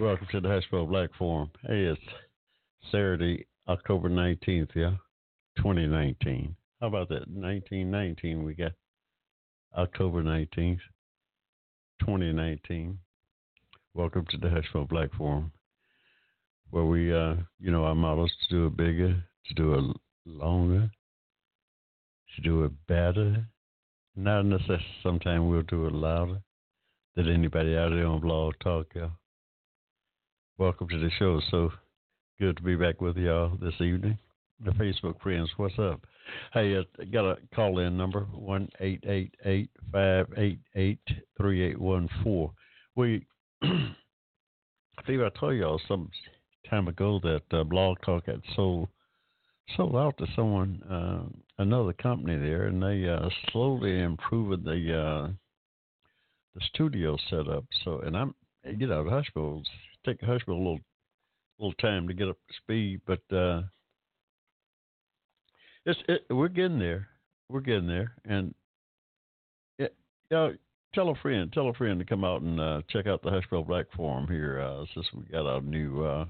Welcome to the Hushmo Black Forum. Hey, it's Saturday, October 19th, yeah? 2019. How about that? 1919, we got October 19th, 2019. Welcome to the Hushmo Black Forum, where we, uh, you know, our motto is to do it bigger, to do it longer, to do it better. Not necessarily, sometimes we'll do it louder than anybody out there on Blog Talk, y'all. Welcome to the show. So good to be back with y'all this evening. The Facebook friends, what's up? Hey, uh, got a call in number one eight eight eight five eight eight three eight one four. We, I think I told y'all some time ago that uh, Blog Talk had sold sold out to someone, uh, another company there, and they uh, slowly improving the uh, the studio setup. So, and I'm you know the hospitals take hospital a little little time to get up to speed, but uh, it's it, we're getting there. We're getting there, and it, you know, tell a friend, tell a friend to come out and uh, check out the Hushmo Black Forum here. Uh, since we got our new uh,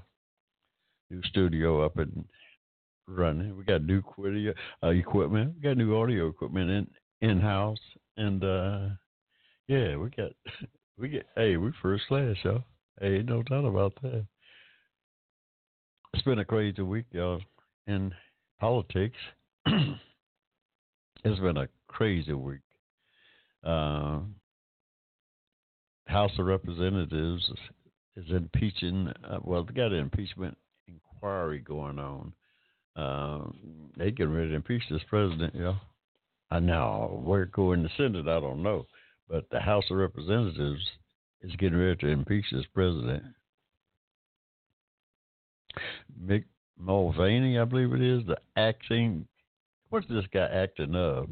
new studio up and running, we got new video, uh, equipment, we got new audio equipment in in house, and uh, yeah, we got we get hey, we first class, y'all. Hey, no doubt about that. It's been a crazy week, y'all, in politics. it's been a crazy week. Uh, House of Representatives is, impeaching. Uh, well, they got an impeachment inquiry going on. Uh, they getting ready to impeach this president, y'all. I know where it go in the Senate, I don't know, but the House of Representatives is getting ready to impeach this president. Mick Mulvaney, I believe it is, the acting. What's this guy acting of?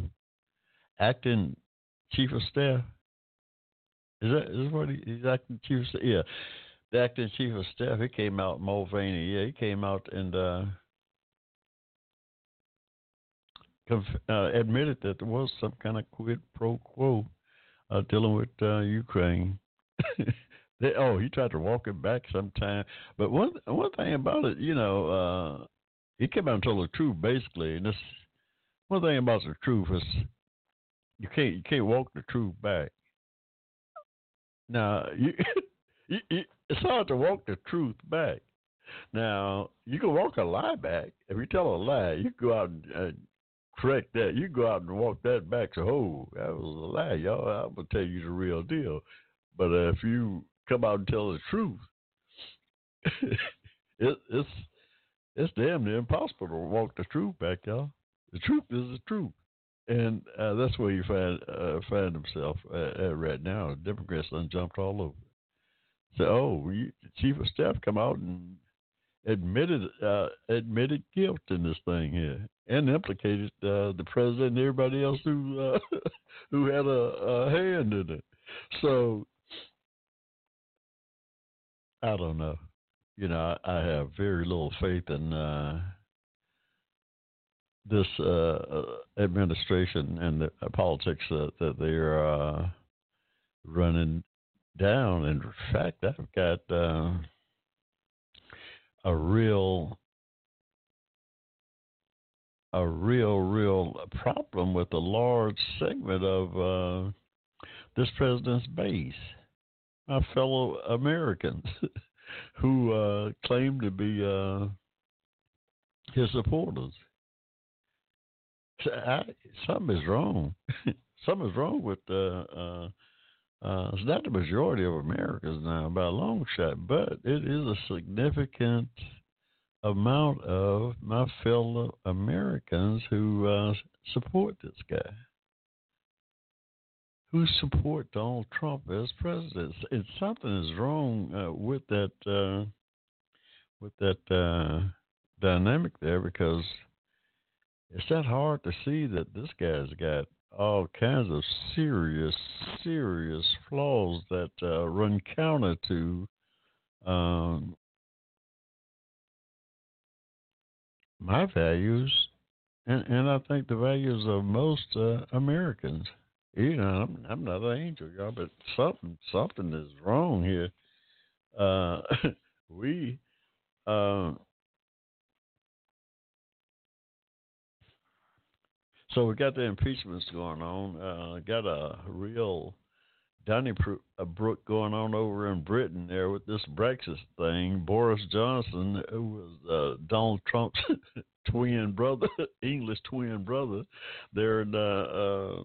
Acting chief of staff. Is that is what he, he's acting chief of staff? Yeah, the acting chief of staff. He came out Mulvaney. Yeah, he came out and uh, conf- uh, admitted that there was some kind of quid pro quo uh, dealing with uh, Ukraine. they, oh, he tried to walk it back sometime. But one one thing about it, you know, uh, he came out and told the truth basically. And this one thing about the truth is you can't you can't walk the truth back. Now you, you, you it's hard to walk the truth back. Now you can walk a lie back. If you tell a lie, you go out and uh, correct that. You go out and walk that back. So, oh, that was a lie, y'all. I'm gonna tell you the real deal. But uh, if you come out and tell the truth, it, it's it's damn near impossible to walk the truth back, y'all. The truth is the truth, and uh, that's where you find uh, find himself at, at right now. Democrats done jumped all over. So, oh, you, the chief of staff come out and admitted uh, admitted guilt in this thing here, and implicated uh, the president and everybody else who uh, who had a, a hand in it. So I don't know. You know, I, I have very little faith in uh, this uh, uh administration and the uh, politics that, that they're uh, running down. In fact, I've got uh, a real, a real, real problem with a large segment of uh, this president's base my fellow Americans who uh, claim to be uh, his supporters. I, something is wrong. something is wrong with uh, uh, uh, it's not the majority of Americans now by a long shot, but it is a significant amount of my fellow Americans who uh, support this guy who support Donald Trump as president. It's something is wrong uh, with that uh, with that uh, dynamic there because it's not hard to see that this guy's got all kinds of serious, serious flaws that uh, run counter to um, my values, and, and I think the values of most uh, Americans. You know, I'm, I'm not an angel, y'all, but something something is wrong here. Uh, we uh, so we got the impeachments going on. Uh, got a real Donnybrook going on over in Britain there with this Brexit thing. Boris Johnson, who was uh, Donald Trump's twin brother, English twin brother, there in uh,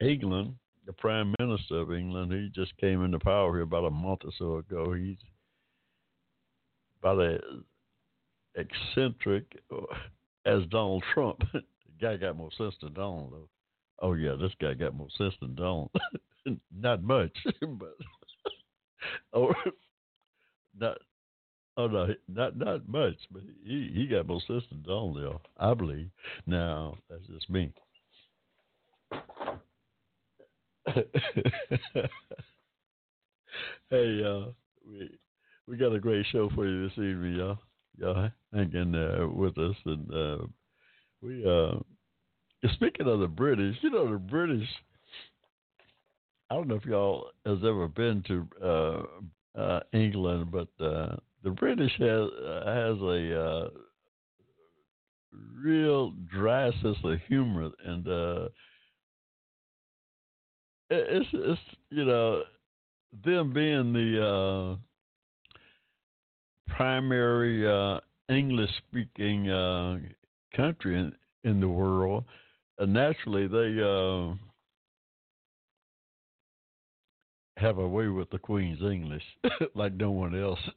England, the Prime Minister of England. He just came into power here about a month or so ago. He's about as eccentric uh, as Donald Trump. the guy got more sense than Donald, though. Oh yeah, this guy got more sense than Donald. not much, but or not. Oh no, not not much, but he he got more sense than Donald, I believe. Now that's just me. hey, uh, we we got a great show for you this evening, y'all. Y'all hanging there with us, and uh, we uh, speaking of the British, you know the British I don't know if y'all has ever been to uh, uh, England, but uh, the British has uh, has a uh, real dry sense of humor, and uh, it's it's you know them being the uh, primary uh, English speaking uh, country in, in the world, naturally they have a way with the Queen's English like no one else.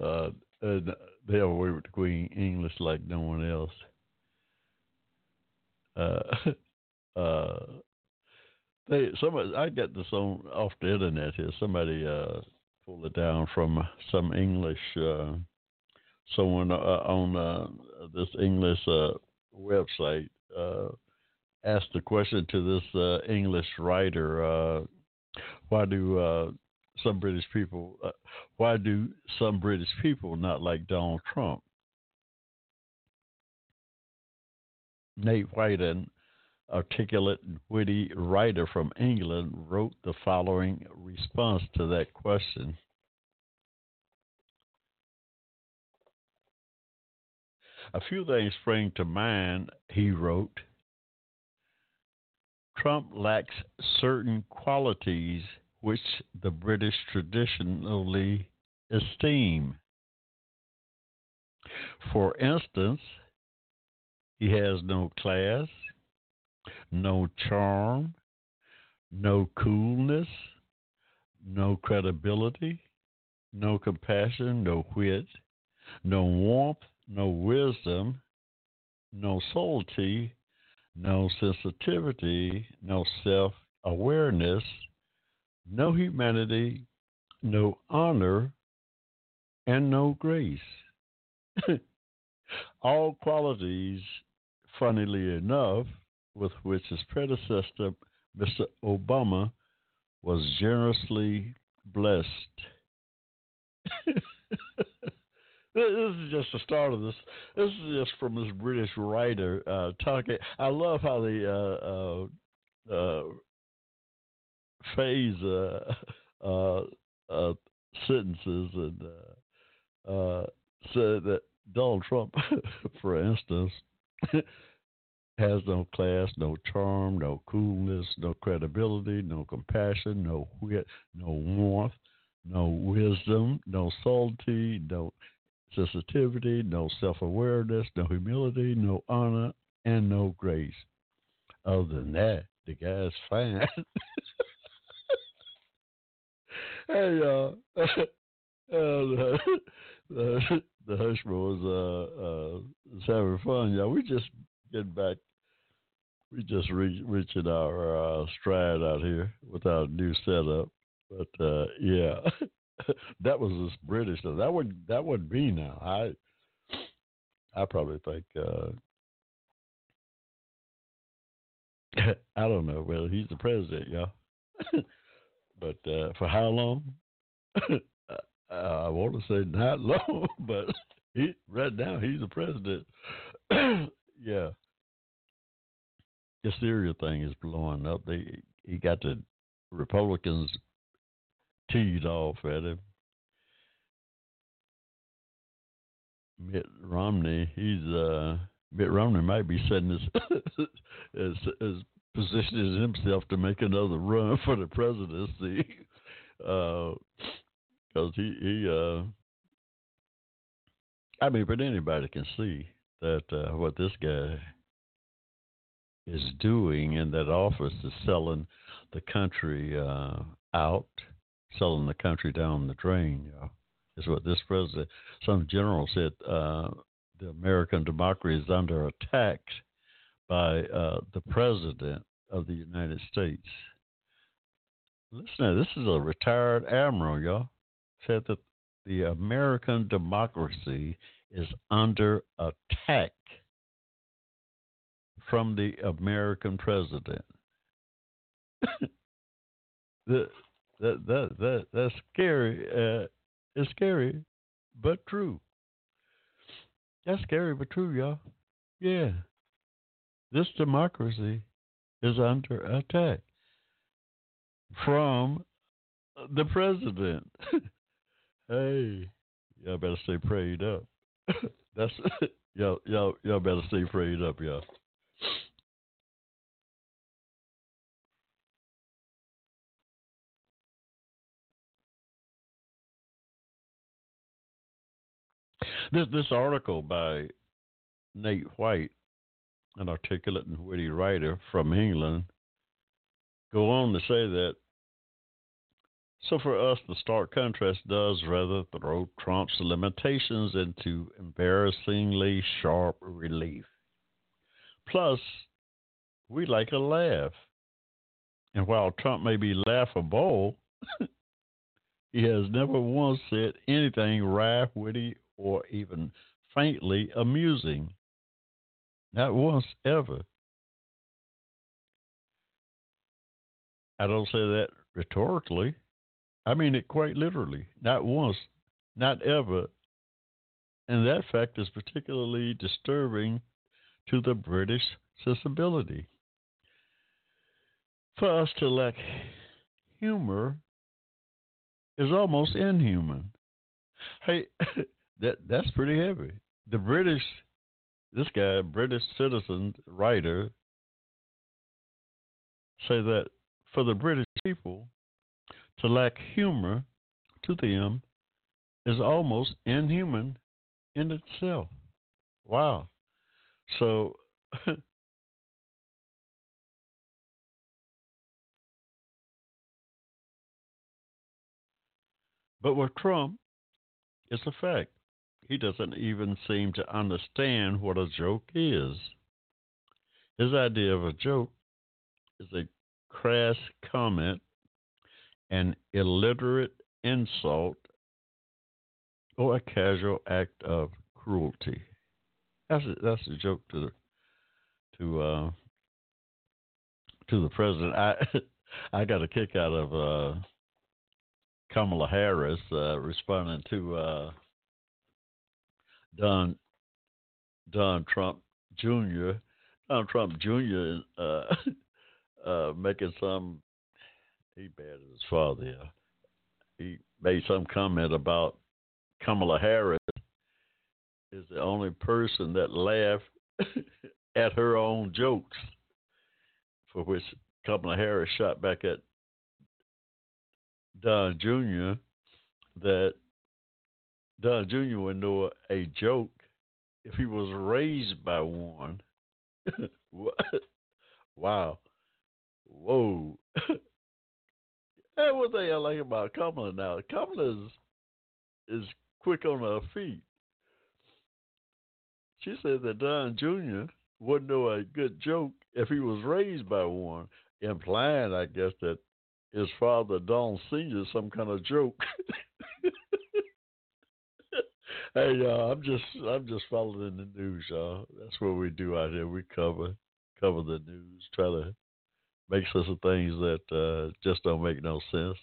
Uh, and they have a way with the Queen English like no one else. They somebody I got this on off the internet here. Somebody uh, pulled it down from some English uh, someone uh, on uh, this English uh, website uh, asked a question to this English writer. Why do some British people why do some British people not like Donald Trump? Nate White, an articulate and witty writer from England, wrote the following response to that question. A few things spring to mind, he wrote. Trump lacks certain qualities which the British traditionally esteem. For instance, he has no class, no charm, no coolness, no credibility, no compassion, no wit, no warmth, no wisdom, no subtlety, no sensitivity, no self awareness, no humanity, no honor, and no grace. All qualities, funnily enough, with which his predecessor, Mr. Obama, was generously blessed. this is just the start of this. This is just from this British writer uh, talking. I love how the uh, uh, uh phase uh, uh, sentences and uh, said that Donald Trump, for instance, has no class, no charm, no coolness, no credibility, no compassion, no wit, no warmth, no wisdom, no subtlety, no sensitivity, no self awareness, no humility, no honor, and no grace. Other than that, the guy's fine. hey, uh, uh, the, Hushmo was, uh, uh, having fun, y'all. We just get back we just re- reaching our uh, stride out here with our new setup. But uh, yeah, that was this British. That would that would be now. I I probably think uh, I don't know. Well, he's the president, y'all. but uh, for how long? I want to say not long, but he right now he's the president. yeah, the Syria thing is blowing up. They he got the Republicans teed off at him. Mitt Romney, he's uh Mitt Romney might be setting his as, as positioning himself to make another run for the presidency. because uh, he he uh I mean but anybody can see that uh, what this guy is doing in that office is selling the country uh, out, selling the country down the drain. You know, is what this president, some general said. Uh, the American democracy is under attack by uh, the president of the United States. Listen, this is a retired admiral, y'all. Said that the American democracy is under attack from the American president. that, that, that, that, that's scary. Uh, it's scary, but true. That's scary, but true, y'all. Yeah. This democracy is under attack from the president. hey, y'all better stay prayed up. That's y'all, y'all, y'all better stay prayed up, y'all. This this article by Nate White, an articulate and witty writer from England, go on to say that so for us, the stark contrast does rather throw Trump's limitations into embarrassingly sharp relief. Plus, we like a laugh. And while Trump may be laughable, he has never once said anything wry, witty, or even faintly amusing. Not once ever. I don't say that rhetorically. I mean it quite literally. Not once, not ever. And that fact is particularly disturbing to the British sensibility. For us to lack humor is almost inhuman. Hey, that that's pretty heavy. The British, this guy, British citizen writer, say that for the British people to lack humor to them is almost inhuman in itself. Wow. So But with Trump, it's a fact he doesn't even seem to understand what a joke is. His idea of a joke is a crass comment, an illiterate insult, or a casual act of cruelty. That's a, that's a joke to the to uh, to the president. I I got a kick out of uh, Kamala Harris uh, responding to uh, Don Don Trump Jr. Don Trump Jr. Uh, uh, making some he bad as his father. He made some comment about Kamala Harris is the only person that laughed at her own jokes, for which Kamala Harris shot back at Don Jr. that Don Jr. would know a joke if he was raised by one. wow. Whoa. and one thing I like about Kamala now, Kamala is, is quick on her feet. She said that Don Jr. wouldn't know a good joke if he was raised by one, implying, I guess, that his father Don Senior is some kind of joke. hey, y'all, I'm just I'm just following the news, y'all. That's what we do out here. We cover cover the news, try to make sense of things that uh, just don't make no sense.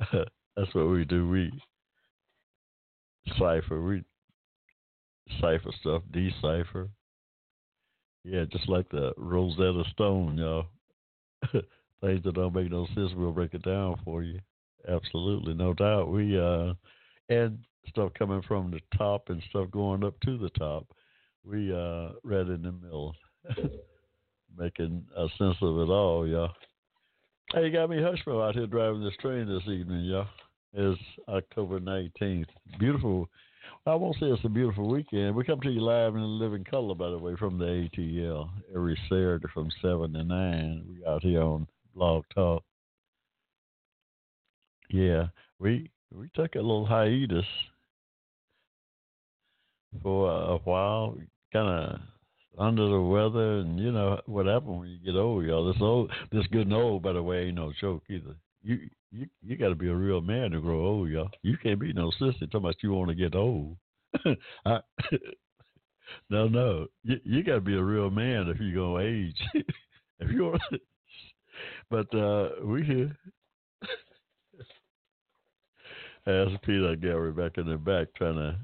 That's what we do. We cipher, we cipher stuff, decipher. Yeah, just like the Rosetta Stone, y'all. things that don't make no sense, we'll break it down for you. Absolutely, no doubt. We uh, and stuff coming from the top and stuff going up to the top. We uh, right in the middle, making a sense of it all, y'all. Hey, you got me Hushmo out here driving this train this evening, y'all. It's October 19th. Beautiful. I won't say it's a beautiful weekend. We come to you live in living color, by the way, from the ATL every Saturday from 7 to 9. We out here on Blog Talk. Yeah, we we took a little hiatus for a while, kind of under the weather, and you know what happened when you get old, y'all. This old, this good and old, by the way, ain't no joke either. You you you got to be a real man to grow old, y'all. You can't be no sister talking about you want to get old. I, no, no, you, you got to be a real man if you're gonna age. if you want, but uh, we here. As Peter Gary back in the back trying to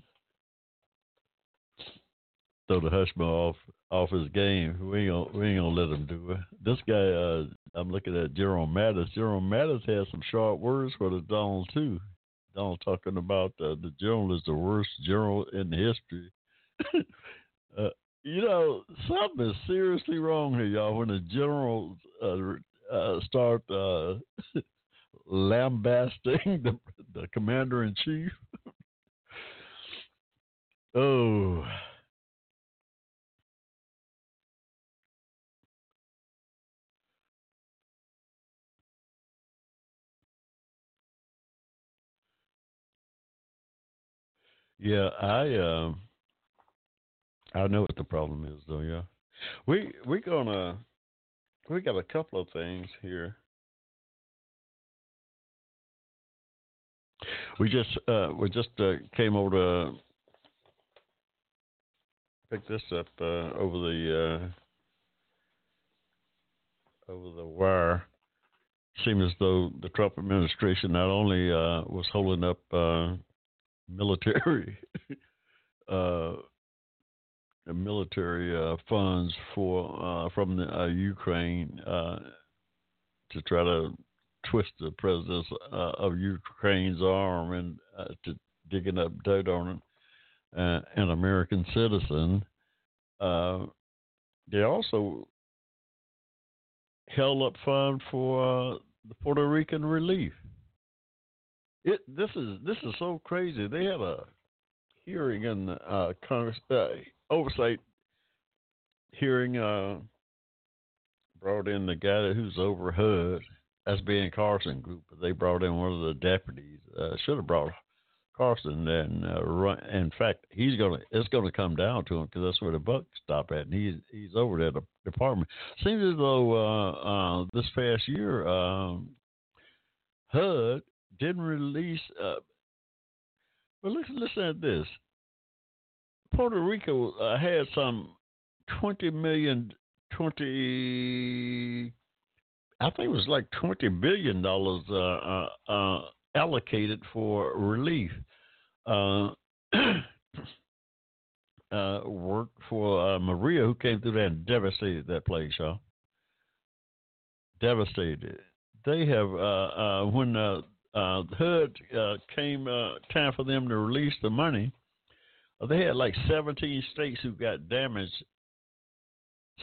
throw the Hushmo off off his game. We ain't gonna we ain't gonna let him do it. This guy, uh, I'm looking at Jerome Mattis. Jerome Mattis has some sharp words for the Donald too. Donald talking about uh, the general is the worst general in history. uh, you know, something is seriously wrong here, y'all. When the generals uh, uh, start uh, lambasting the, the commander in chief. oh. Yeah, I um I know what the problem is though, yeah. We we gonna we got a couple of things here. We just uh we just uh, came over to pick this up uh, over the uh, over the wire. Seems as though the Trump administration not only uh, was holding up military uh, military uh, funds for uh, from the uh, Ukraine uh, to try to twist the president of Ukraine's arm and to digging up dirt on an American citizen. they also held up fund for the Puerto Rican relief. It this is this is so crazy. They had a hearing in the uh, Congress uh, oversight hearing. Uh, brought in the guy who's over HUD. That's Ben Carson Group, but they brought in one of the deputies. Uh, should have brought Carson and uh, run. In fact, he's gonna. It's gonna come down to him because that's where the buck stop at, and he's he's over there at the department. Seems as though uh, uh, this past year, um, HUD didn't release. Uh, well, listen, listen at this. Puerto Rico uh, had some 20 million, 20, I think it was like 20 billion dollars uh, uh, uh allocated for relief. Uh, uh, work for Maria, who came through there and devastated that place, y'all. Devastated. They have when uh, HUD uh, came uh, time for them to release the money. Uh, they had like 17 states who got damaged.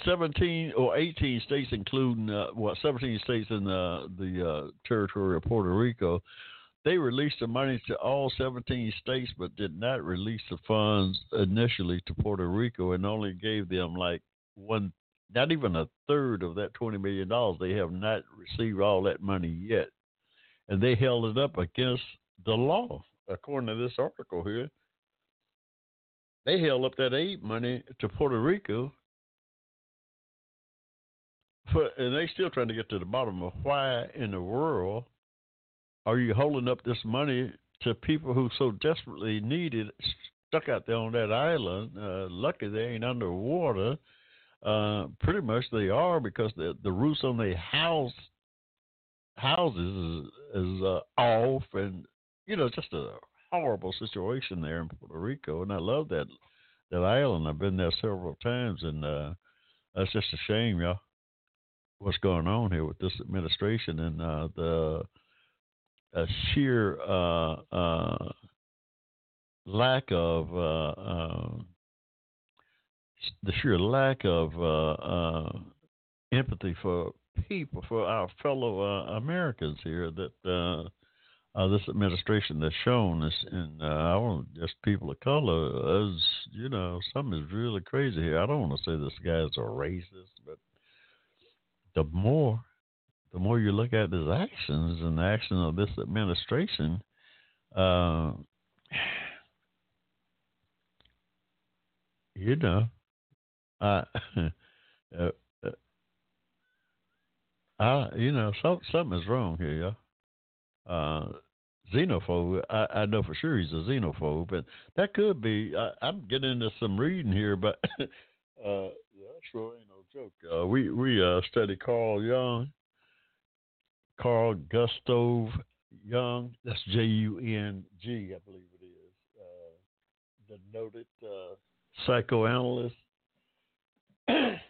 17 or 18 states, including uh, what 17 states in the the uh, territory of Puerto Rico. They released the money to all 17 states, but did not release the funds initially to Puerto Rico, and only gave them like one, not even a third of that 20 million dollars. They have not received all that money yet and they held it up against the law, according to this article here. They held up that aid money to Puerto Rico for, and they still trying to get to the bottom of why in the world are you holding up this money to people who so desperately need it, stuck out there on that island? Uh, lucky they ain't underwater. Uh, pretty much they are because the the roofs on their house houses is, is uh, off, and you know just a horrible situation there in Puerto Rico. And I love that that island. I've been there several times, and uh, that's just a shame, y'all. What's going on here with this administration and uh, the uh, sheer uh, uh, lack of uh, uh, the sheer lack of empathy for people, for our fellow Americans here that uh, this administration has shown us, and uh, I want just people of color, as you know, something is really crazy here. I don't want to say this guy's a racist, but the more, the more you look at his actions and the action of this administration, uh, you know, I, uh, uh, you know, some, something is wrong here, uh, xenophobe. I, I know for sure he's a xenophobe, but that could be. I, I'm getting into some reading here, but uh, that sure ain't no joke. Uh, we we uh, study Carl Jung, Carl Gustav Jung. That's J U N G, I believe it is. Uh, the noted uh, psychoanalyst.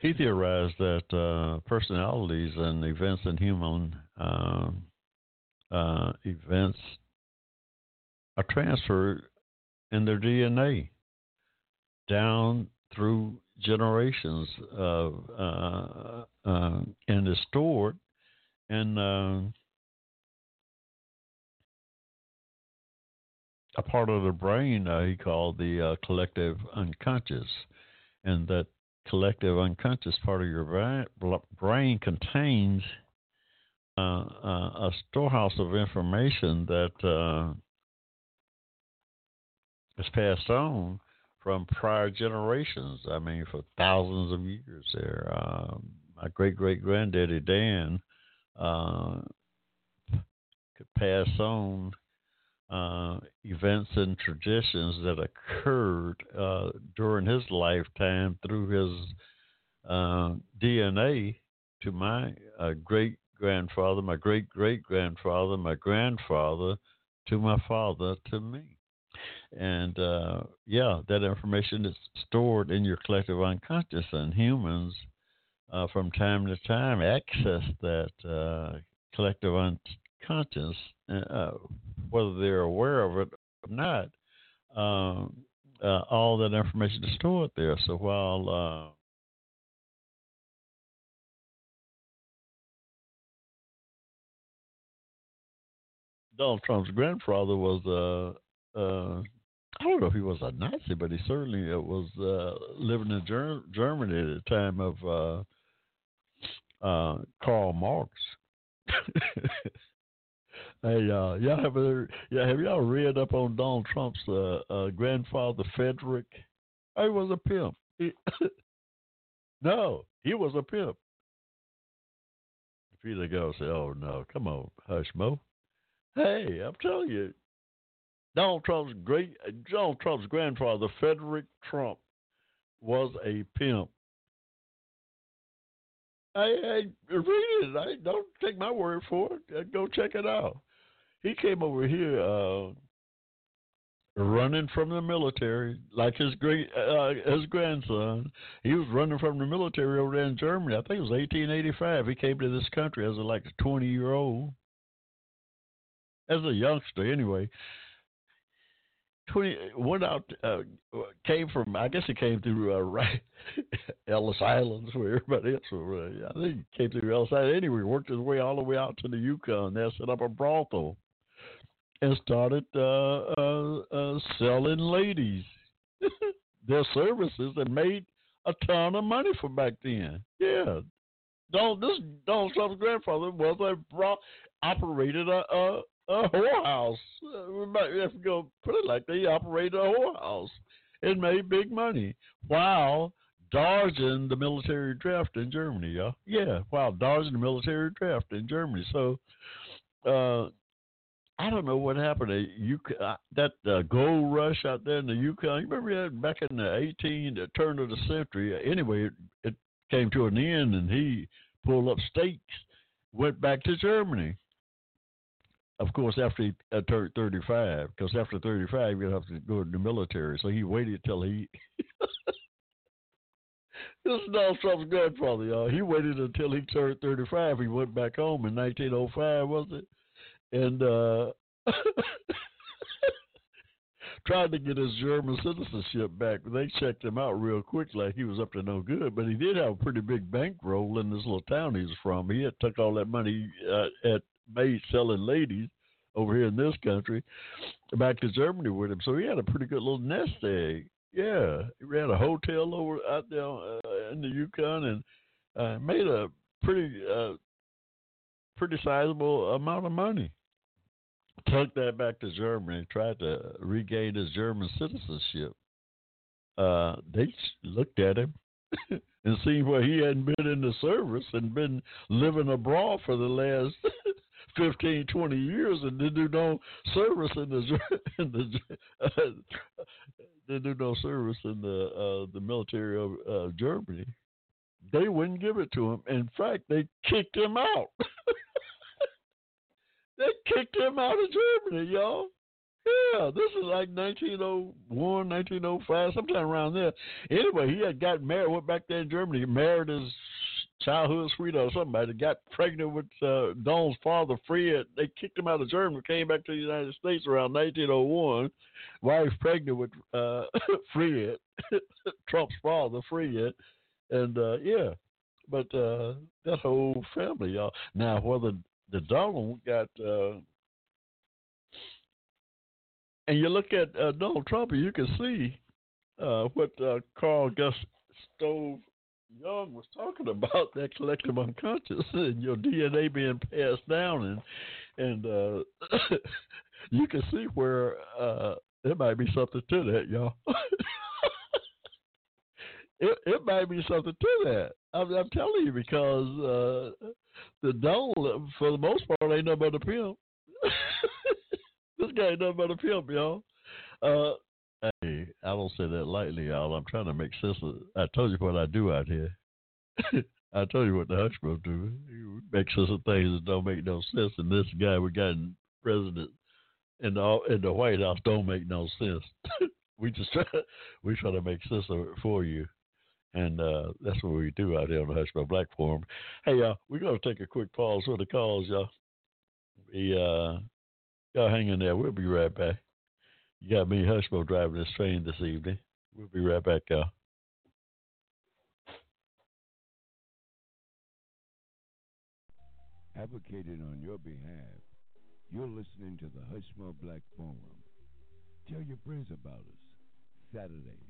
he theorized that uh, personalities and events in human uh, uh, events are transferred in their DNA down through generations of uh, uh, and is stored in uh, a part of the brain he called the collective unconscious, and that collective unconscious part of your brain contains uh, uh, a storehouse of information that uh, is passed on from prior generations. I mean, for thousands of years there. Uh, my great great granddaddy Dan uh, could pass on uh, events and traditions that occurred uh, during his lifetime through his uh, DNA to my uh, great grandfather, my great great grandfather, my grandfather, to my father, to me. And uh, yeah, that information is stored in your collective unconscious, and humans from time to time access that collective unconscious uh, whether they're aware of it or not, um, uh, all that information is stored there. So while uh, Donald Trump's grandfather was uh, uh, I don't know if he was a Nazi, but he certainly uh, was uh, living in Ger- Germany at the time of Karl Marx. Hey, uh, y'all have yeah, have y'all read up on Donald Trump's uh, uh, grandfather Frederick? He was a pimp. He, no, he was a pimp. If you go say, "Oh no, come on, hush, Mo." Hey, I'm telling you, Donald Trump's great Donald Trump's grandfather Frederick Trump was a pimp. I, I read it. I don't take my word for it. Go check it out he came over here uh, running from the military, like his great uh, his grandson. He was running from the military over there in Germany. I think it was 1885. He came to this country as a, like a 20 year old, as a youngster anyway. 20 went out uh, came from I guess he came through uh, right, Ellis Islands where everybody else was. Uh, I think he came through Ellis Island Anyway, worked his way all the way out to the Yukon. There set up a brothel and started uh, uh, uh, selling ladies their services and made a ton of money for back then. Yeah, Donald this Donald Trump's grandfather was a bro- operated a a, a whorehouse. Uh, if we go put it like he operated a whorehouse and made big money while dodging the military draft in Germany, y'all. Yeah, while dodging the military draft in Germany. So, uh, I don't know what happened. You uh, that uh, gold rush out there in the Yukon. You remember that back in the 18, the turn of the century. Anyway, it, it came to an end, and he pulled up stakes, went back to Germany. Of course, after he uh, turned 35, because after 35, you'd have to go to the military. So he waited till he. this is Donald Trump's grandfather, y'all. He waited until he turned 35. He went back home in 1905, was it? And uh, tried to get his German citizenship back. They checked him out real quick, like he was up to no good. But he did have a pretty big bankroll in this little town he was from. He had took all that money uh, at May selling ladies over here in this country back to Germany with him. So he had a pretty good little nest egg. Yeah, he ran a hotel over out there uh, in the Yukon and uh, made a pretty uh, pretty sizable amount of money took that back to Germany, tried to regain his German citizenship. Uh, they looked at him and seen where he hadn't been in the service and been living abroad for the last 15, 20 years and didn't do no service in the in the didn't do no service in the uh, the military of uh, Germany. They wouldn't give it to him. In fact, they kicked him out. Kicked him out of Germany, y'all. Yeah, this is like 1901, 1905, sometime around there. Anyway, he had got married, went back there in Germany, married his childhood sweetheart or somebody, got pregnant with uh, Don's father, Fred. They kicked him out of Germany, came back to the United States around 1901. Wife pregnant with uh, Fred, Trump's father, Fred. And uh, yeah, but uh, that whole family, y'all. Now, whether the Donald got, uh, and you look at uh, Donald Trump, you can see uh, what uh, Carl Gustav Jung was talking about that collective unconscious and your DNA being passed down, and and uh, you can see where uh, there might be something to that, y'all. it it might be something to that. I'm, I'm telling you because uh, the Donald, for the most part, ain't nothing but a pimp. this guy ain't nothing but a pimp, y'all. Uh, hey, I don't say that lightly, y'all. I'm trying to make sense of. I told you what I do out here. I told you what the hush do. You make sense of things that don't make no sense. And this guy we got in president in the in the White House don't make no sense. we just try we try to make sense of it for you. And uh, that's what we do out here on the Hushmo Black Forum. Hey, y'all, we're going to take a quick pause for the calls, y'all. We, uh, y'all hang in there. We'll be right back. You got me, Hushmo, driving this train this evening. We'll be right back, y'all. Advocating on your behalf, you're listening to the Hushmo Black Forum. Tell your friends about us. Saturdays,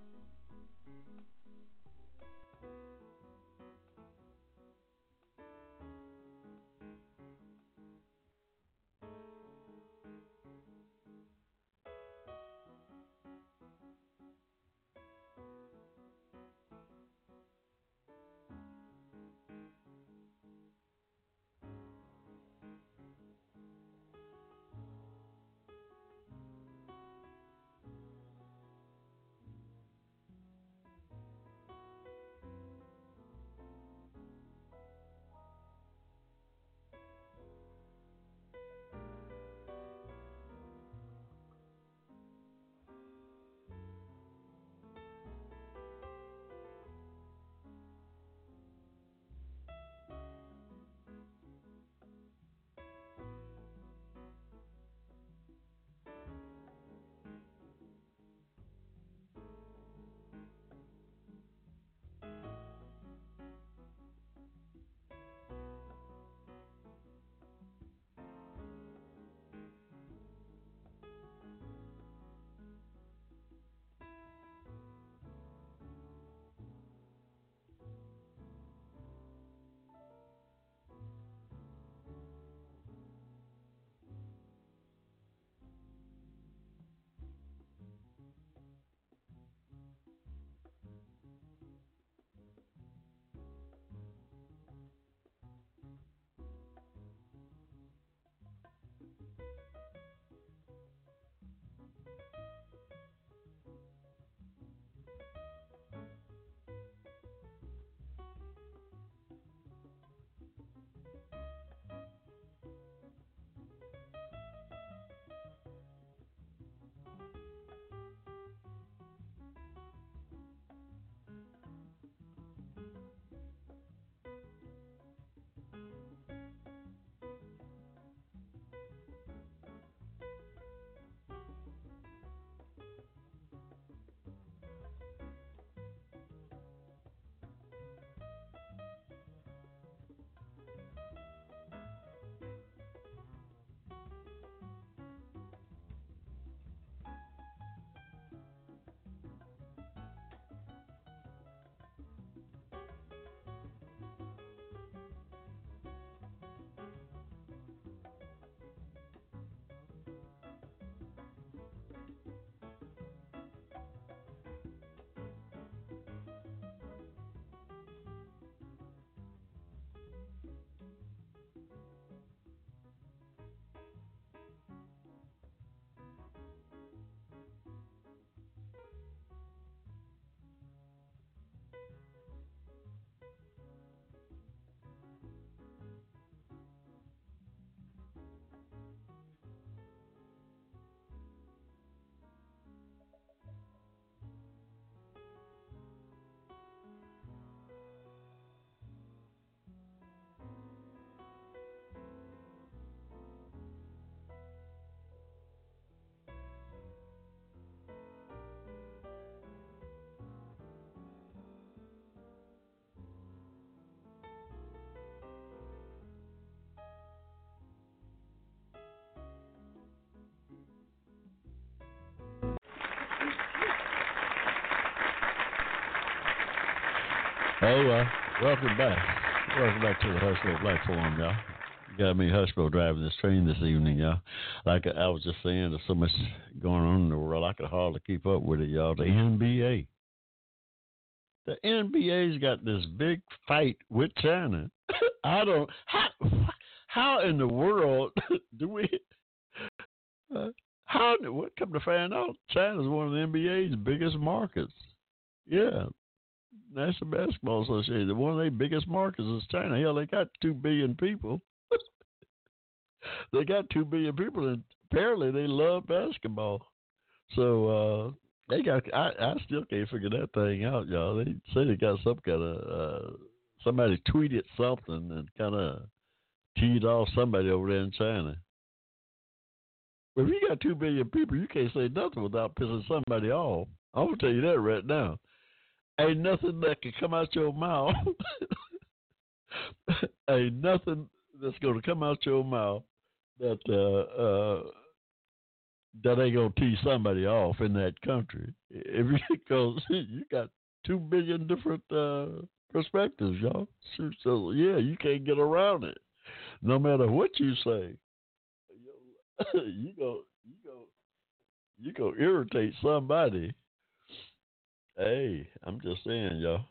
Hey, uh, welcome back. Welcome back to the Black Forum, y'all. Got me Hushmo driving this train this evening, y'all. Like I was just saying, there's so much going on in the world, I could hardly keep up with it, y'all. The NBA. The NBA's got this big fight with China. I don't how how in the world do we uh, how what come to find out China's one of the NBA's biggest markets. Yeah, National Basketball Association. One of their biggest markets is China. Hell, they got two billion people. they got two billion people, and apparently they love basketball. So uh, they got. I, I still can't figure that thing out, y'all. They say they got some kind of. Uh, somebody tweeted something and kind of teed off somebody over there in China. But if you got two billion people, you can't say nothing without pissing somebody off. I'm gonna tell you that right now ain't nothing that can come out your mouth. ain't nothing that's going to come out your mouth that uh, uh, that ain't going to tee somebody off in that country. You because you got two billion different uh, perspectives, y'all. So yeah, you can't get around it. No matter what you say, you go you go you go irritate somebody Hey, I'm just saying, y'all.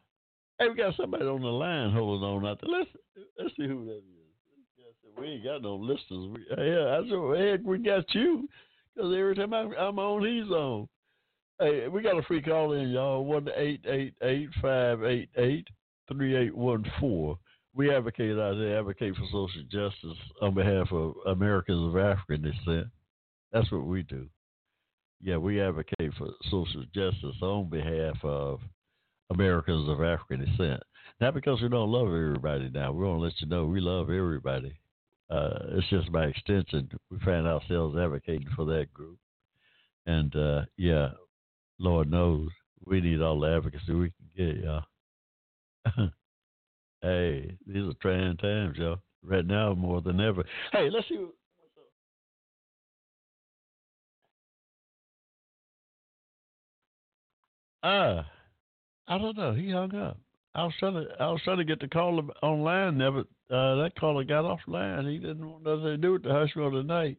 Hey, we got somebody on the line holding on out there. Let's let's see who that is. We ain't got no listeners. We, yeah, I said, heck, we got you. Because every time I, I'm on, he's on. Hey, we got a free call in, y'all. One eight eight eight five eight eight three eight one four. We advocate out there, advocate for social justice on behalf of Americans of African descent. That's what we do yeah, we advocate for social justice on behalf of Americans of African descent. Not because we don't love everybody now. We want to let you know we love everybody. Uh, it's just by extension, we find ourselves advocating for that group. And uh, yeah, Lord knows we need all the advocacy we can get, y'all. hey, these are trying times, y'all. Right now, more than ever. Hey, let's see Uh, I don't know. He hung up. I was trying to I was trying to get the caller online there, but uh, that caller got offline. He didn't want nothing to do with the Hushmo tonight.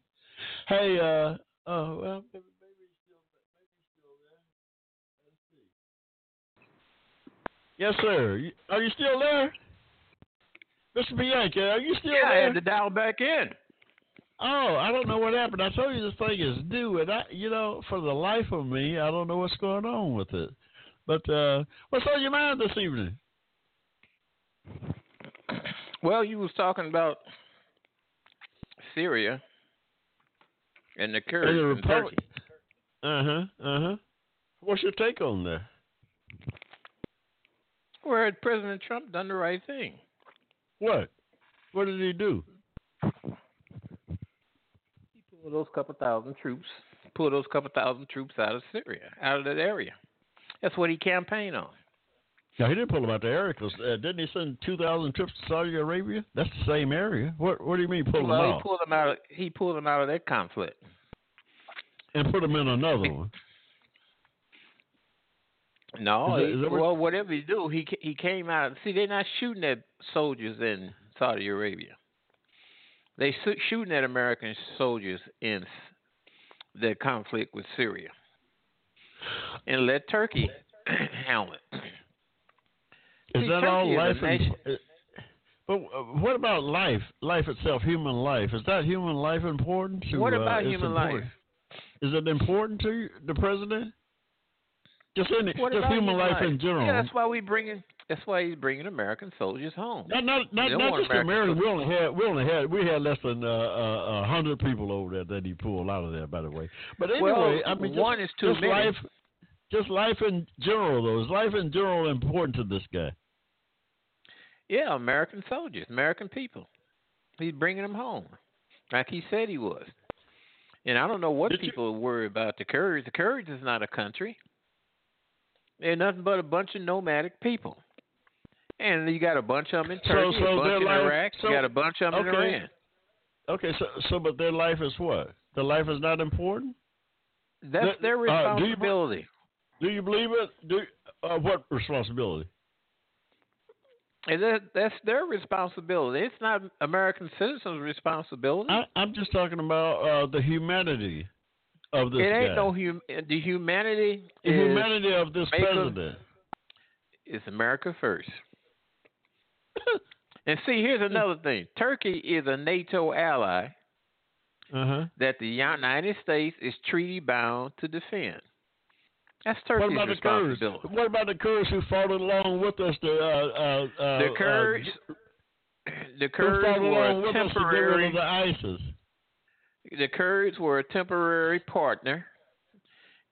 Hey, uh, oh well, maybe, maybe he's still maybe still there. Let's see. Yes, sir. Are you still there, Mr. Bianchi? Are you still yeah, there? I had to dial back in. Oh, I don't know what happened. I told you this thing is new, and I, you know, for the life of me, I don't know what's going on with it. But uh, what's on your mind this evening? Well, you was talking about Syria and the Kurds and the. Uh huh. Uh huh. What's your take on that? Where had President Trump done the right thing? What? What did he do? Pull those couple thousand troops, pull those couple thousand troops out of Syria, out of that area. That's what he campaigned on. No, he didn't pull them out the area because uh, didn't he send two thousand troops to Saudi Arabia? That's the same area. What What do you mean pull well, them he out? pulled them out. Of, he pulled them out of that conflict and put them in another one. No, is that, he, that well, whatever he do, he he came out. See, they're not shooting at soldiers in Saudi Arabia. They shooting at American soldiers in the conflict with Syria, and let Turkey handle it. Is See, that Turkey all life? nation. And, but uh, what about life? Life itself, human life. Is that human life important to? What about uh, human life? Is it important to you, the president? Just any, just about human life, in general. Yeah, that's why we bringing. That's why he's bringing American soldiers home. Not not not, not just American American. We only had we only had we had less than uh, uh, a hundred people over there that he pulled out of there. By the way, but anyway, well, I mean, one just, is too just many. life, just life in general. Though is life in general important to this guy? Yeah, American soldiers, American people. He's bringing them home, like he said he was. And I don't know what Did you- people worry about the Kurds. The Kurds is not a country. They're nothing but a bunch of nomadic people. And you got a bunch of them in Turkey, so a bunch in life- Iraq, so- you got a bunch of them in okay. Iran. Okay, so so but their life is what? Their life is not important. That's Th- their uh, do you- responsibility. Do you believe it? Do uh, what responsibility? And that, that's their responsibility. It's not American citizens' responsibility. I, I'm just talking about uh, the humanity of this it ain't guy. no hum. The humanity the humanity of this president. is America first. and see, here's another thing: Turkey is a NATO ally Uh huh. that the United States is treaty bound to defend. That's What Turkey's about the Kurds? responsibility. What about the Kurds who fought along with us? To, uh, uh, uh, The Kurds, uh, the Kurds fought along were with us to temporary. of the ISIS The Kurds were a temporary partner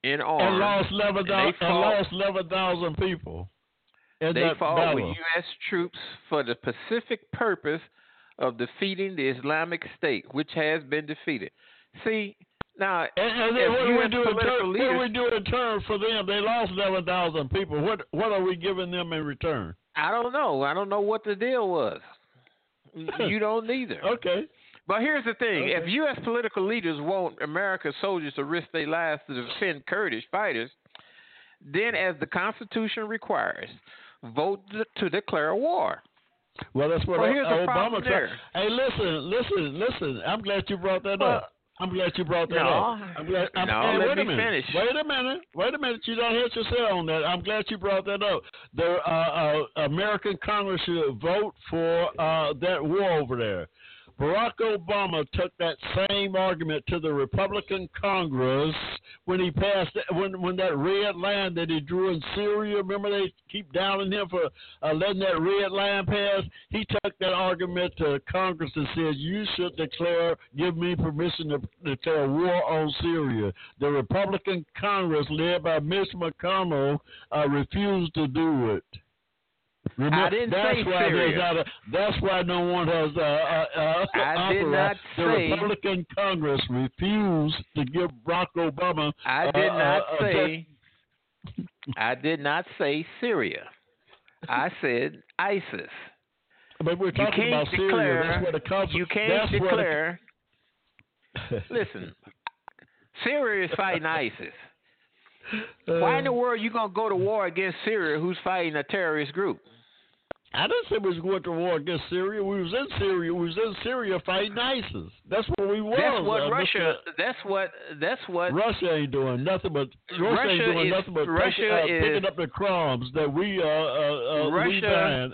in arms. and they thousand and fought- lost eleven thousand people. In They fought battle. with U.S. troops for the specific purpose of defeating the Islamic State, which has been defeated. See, now And, and then what do we do turn? What do we do in turn for them? They lost eleven thousand people. What what are we giving them in return? I don't know. I don't know what the deal was. You don't either. Okay. But here's the thing: if U.S. political leaders want American soldiers to risk their lives to defend Kurdish fighters, then, as the Constitution requires, vote to- declare war. Well, that's what Well, here's Obama there. Hey, listen, listen, listen. I'm glad you brought that Well, up. I'm glad you brought that no, up. I'm glad. I'm, no, hey, let wait me a minute. finish. Wait a minute. Wait a minute. You don't hit yourself on that. I'm glad you brought that up. The uh, uh, American Congress should vote for uh, that war over there. Barack Obama took that same argument to the Republican Congress when he passed when when that red line that he drew in Syria. Remember they keep downing him for uh, letting that red line pass. He took that argument to Congress and said, "You should declare, give me permission to declare war on Syria." The Republican Congress, led by Mitch McConnell, uh, refused to do it. Remember, I didn't that's say why Syria. not a, that's why no one has uh, uh, uh, I did not the say- Republican Congress refused to give Barack Obama. I uh, did not uh, uh, say. I did not say Syria. I said ISIS. But we're talking about Syria. That's where the Congress. You can't that's where the- Listen, Syria is fighting ISIS. Why in the world you gonna go to war against Syria, who's fighting a terrorist group? I didn't say we was going to war against Syria. We was in Syria. We was in Syria fighting ISIS. That's where we was. That's what uh, Russia. That's what. That's what. Russia ain't doing nothing but Russia, ain't doing is- nothing but Russia picking, uh, is- picking up the crumbs that we uh uh, uh Russia-.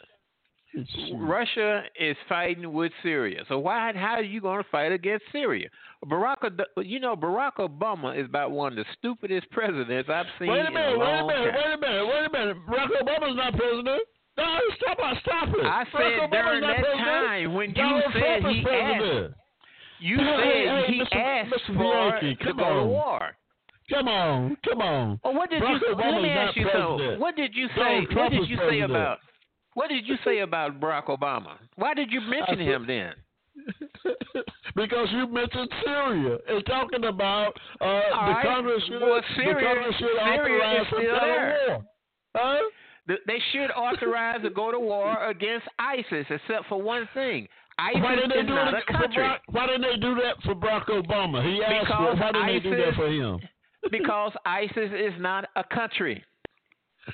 Russia is fighting with Syria. So why? How are you going to fight against Syria? Barack, you know, Barack Obama is about one of the stupidest presidents I've seen Wait a in minute, a wait a minute, time. wait a minute, wait a minute. Barack Obama's not president. No, stop stop it. I said during that president. time when you Donald said Trump he president. asked, you Hey, said hey, he Mr. asked Mr. for Bianchi, to come go to on. war. Come on, come on. Well, what did Barack you? Let me ask you something. president. What did you say? Donald What did you say about? What did you say about Barack Obama? Why did you mention said- him then? because you mentioned Syria and talking about uh, the right. Congress should, Well, the Syria- Congress should Syria authorize is still there. war. Huh? Th- They should authorize to go to war against ISIS, except for one thing. ISIS Why didn't they is do not a country Barack, Why didn't they do that for Barack Obama? He asked Because. Why didn't they do that for him? because ISIS is not a country.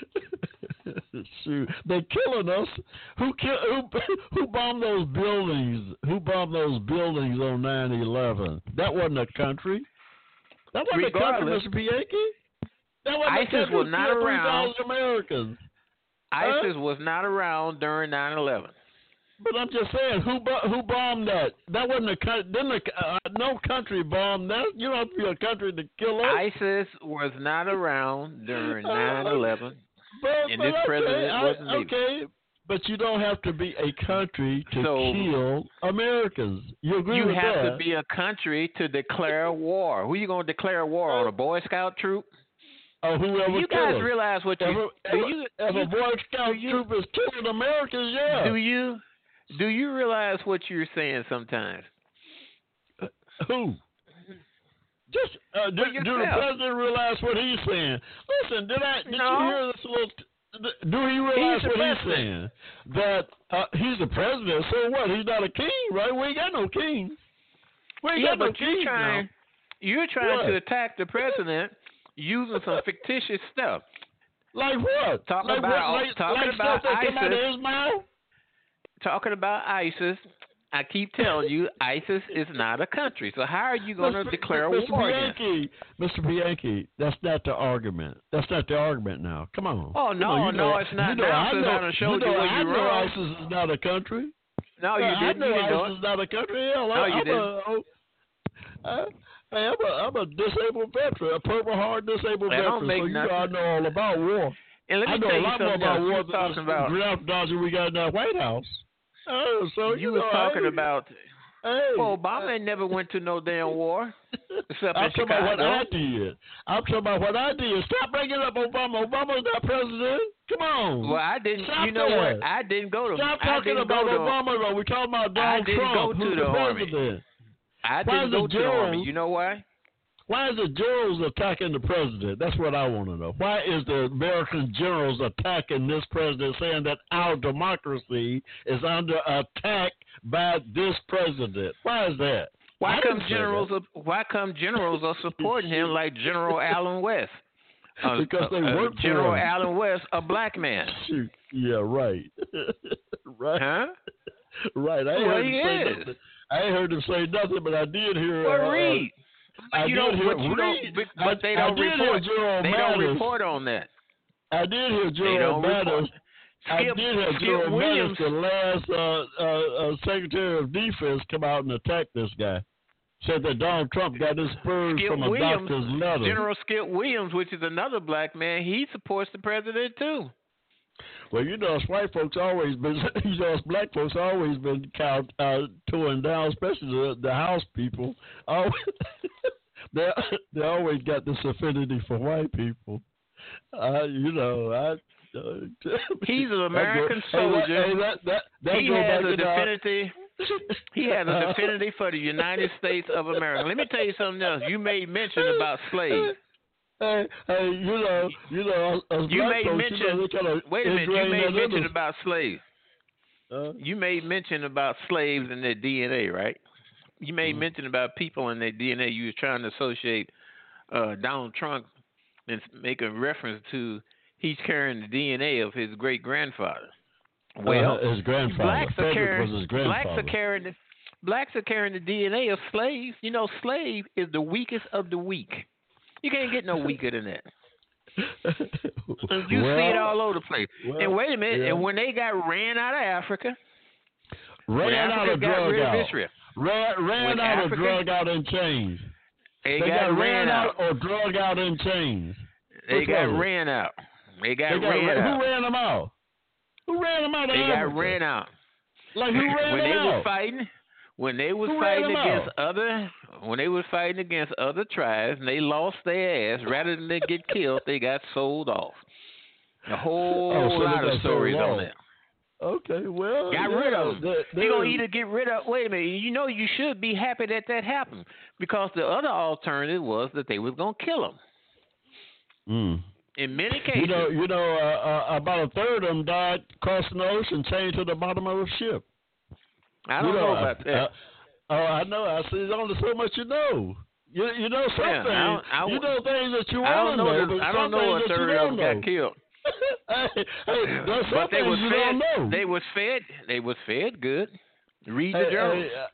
Shoot, they're killing us. Who kill, who who bombed those buildings? Who bombed those buildings on 9/11? That wasn't a country. That wasn't Regardless. a country, Mr. Bianchi. That wasn't ISIS a country. was not around. 3,000 Americans. ISIS was not around during 9/11. But I'm just saying, who who bombed that? That wasn't a country. Didn't a, uh, no country bomb that? You don't have to be a country to kill us. ISIS was not around during 9/11. But, And but this okay, president I- wasn't either. okay. But you don't have to be a country to So- kill Americans. You agree You have that? to be a country to declare war. Who are you going to declare war on? A Boy Scout troop? Or whoever you guys realize what you do? if, You, if you a Boy Scout do you- troop is killing Americans, yeah. do you do you realize what you're saying sometimes? Who? Just uh, do, do the president realize what he's saying? Listen, did I did No. you hear this little? Do he realize the what he's saying? That uh, he's the president. So what? He's not a king, right? We ain't got no king. We ain't Yeah, got no but you're king trying now. you're trying What? to attack the president using some fictitious stuff. Like what? Talking like about- what? Like, talking like about stuff that come out of ISIS. talking about ISIS. I keep telling you, ISIS is not a country. So how are you going to declare Mr. war against? Bianchi, Mr. Bianchi, that's not the argument. That's not the argument now. Come on. Oh, no, on, no, know- it's not you know, now, I know, I showed you you know, where I you're know wrong. ISIS is not a country. No, you Yeah, didn't. know You didn't know ISIS it. is not a country. Hell, No, I, you I'm didn't. A, oh, I, hey, I'm a, I'm a disabled veteran, a Purple Heart disabled don't veteran. make so you I know all about war. And let me I know tell a you lot more about. War than about. ground dodger we got in that White House. Oh, so You you was know, talking hey, about. Hey, Well, Obama ain't never went to no damn war, except I'm in talking about what Chicago. I did. I'm talking about what I did. Stop bringing up Obama. Obama's not president. Come on. Well, I didn't. Stop you know that. what? I didn't go to. Stop I talking about Obama, though. We're talking about Donald didn't Trump, go to who's the the army. I Why didn't is go to the army. You know why? Why is the generals attacking the president? That's what I want to know. Why is the American generals attacking this president, saying that our democracy is under attack by this president? Why is that? Why I come generals? Are, why come generals are supporting him like General Allen West? Uh, Because they uh, work for General. Allen West, a black man, Shoot. Yeah, right. right. huh? Right. I Well, he is. I ain't heard him say nothing, but I did hear. Well, uh, read. I you don't. hear But you read. don't. But, but they I, don't I did report. They don't report on that. I did hear Gerald. Mattis. I did hear Skip Gerald Williams. Mattis, the last uh, uh, uh, Secretary of Defense, come out and attack this guy. Said that Donald Trump got his spurs Skip from a Williams, doctor's letter. General Skip Williams, which is another black man, he supports the president too. Well, you know, us white folks always been, you know, us black folks always been cow, uh, torn down, especially the, the house people. Always, they they always got this affinity for white people. Uh, you know, I. Uh, He's an that go- American that- soldier. Hey, that, that, that he has a in the- definity. He has a affinity for the United States of America. Let me tell you something else. You made mention about slaves. Hey, hey, you know, you know, You made folks, mention. you know, Wait a minute. You made mention about slaves. Uh, You made mention about slaves and their DNA, right? You made Mhm. mention about people and their DNA. You was trying to associate uh, Donald Trump and make a reference to he's carrying the DNA of his great grandfather. Well, uh, his grandfather, blacks are carrying was his blacks are carrying the blacks are carrying the DNA of slaves. You know, slave is the weakest of the weak. You can't get no weaker than that. You see it all over the place. well, and wait a minute, yeah. and when they got ran out of Africa, ran out Africa of got drug out. of Israel, Ran, ran out Africa- of drug out in chains. they, They got, ran out. or drug out in chains. They Which got it? ran out. They got, They got ran ran, out. Who ran them out? Who ran them out of Africa. They got Africa? ran out. Like who ran when them they out? was fighting, when they was Who fighting against out? other, when they was fighting against other tribes, and they lost their ass. Rather than they get killed, they got sold off. A whole Oh, so they lot of stories on that. Okay, well, Got yeah, rid of them. they- They're gonna either get rid of. Wait a minute. You know you should be happy that that happened because the other alternative was that they was gonna kill them. Mm. In many cases, You know, you know, uh, uh, about a third of them died crossing the ocean, chained to the bottom of a ship. I don't you know, know, about I- that. I- oh, I know. I see. There's only so much you know. You you know something. Yeah, I I you know things that you want to know. know, but I don't know a third of don't them got killed. hey, hey, But they was fed. don't know. They was fed. They was fed good. Read the journal. hey, uh,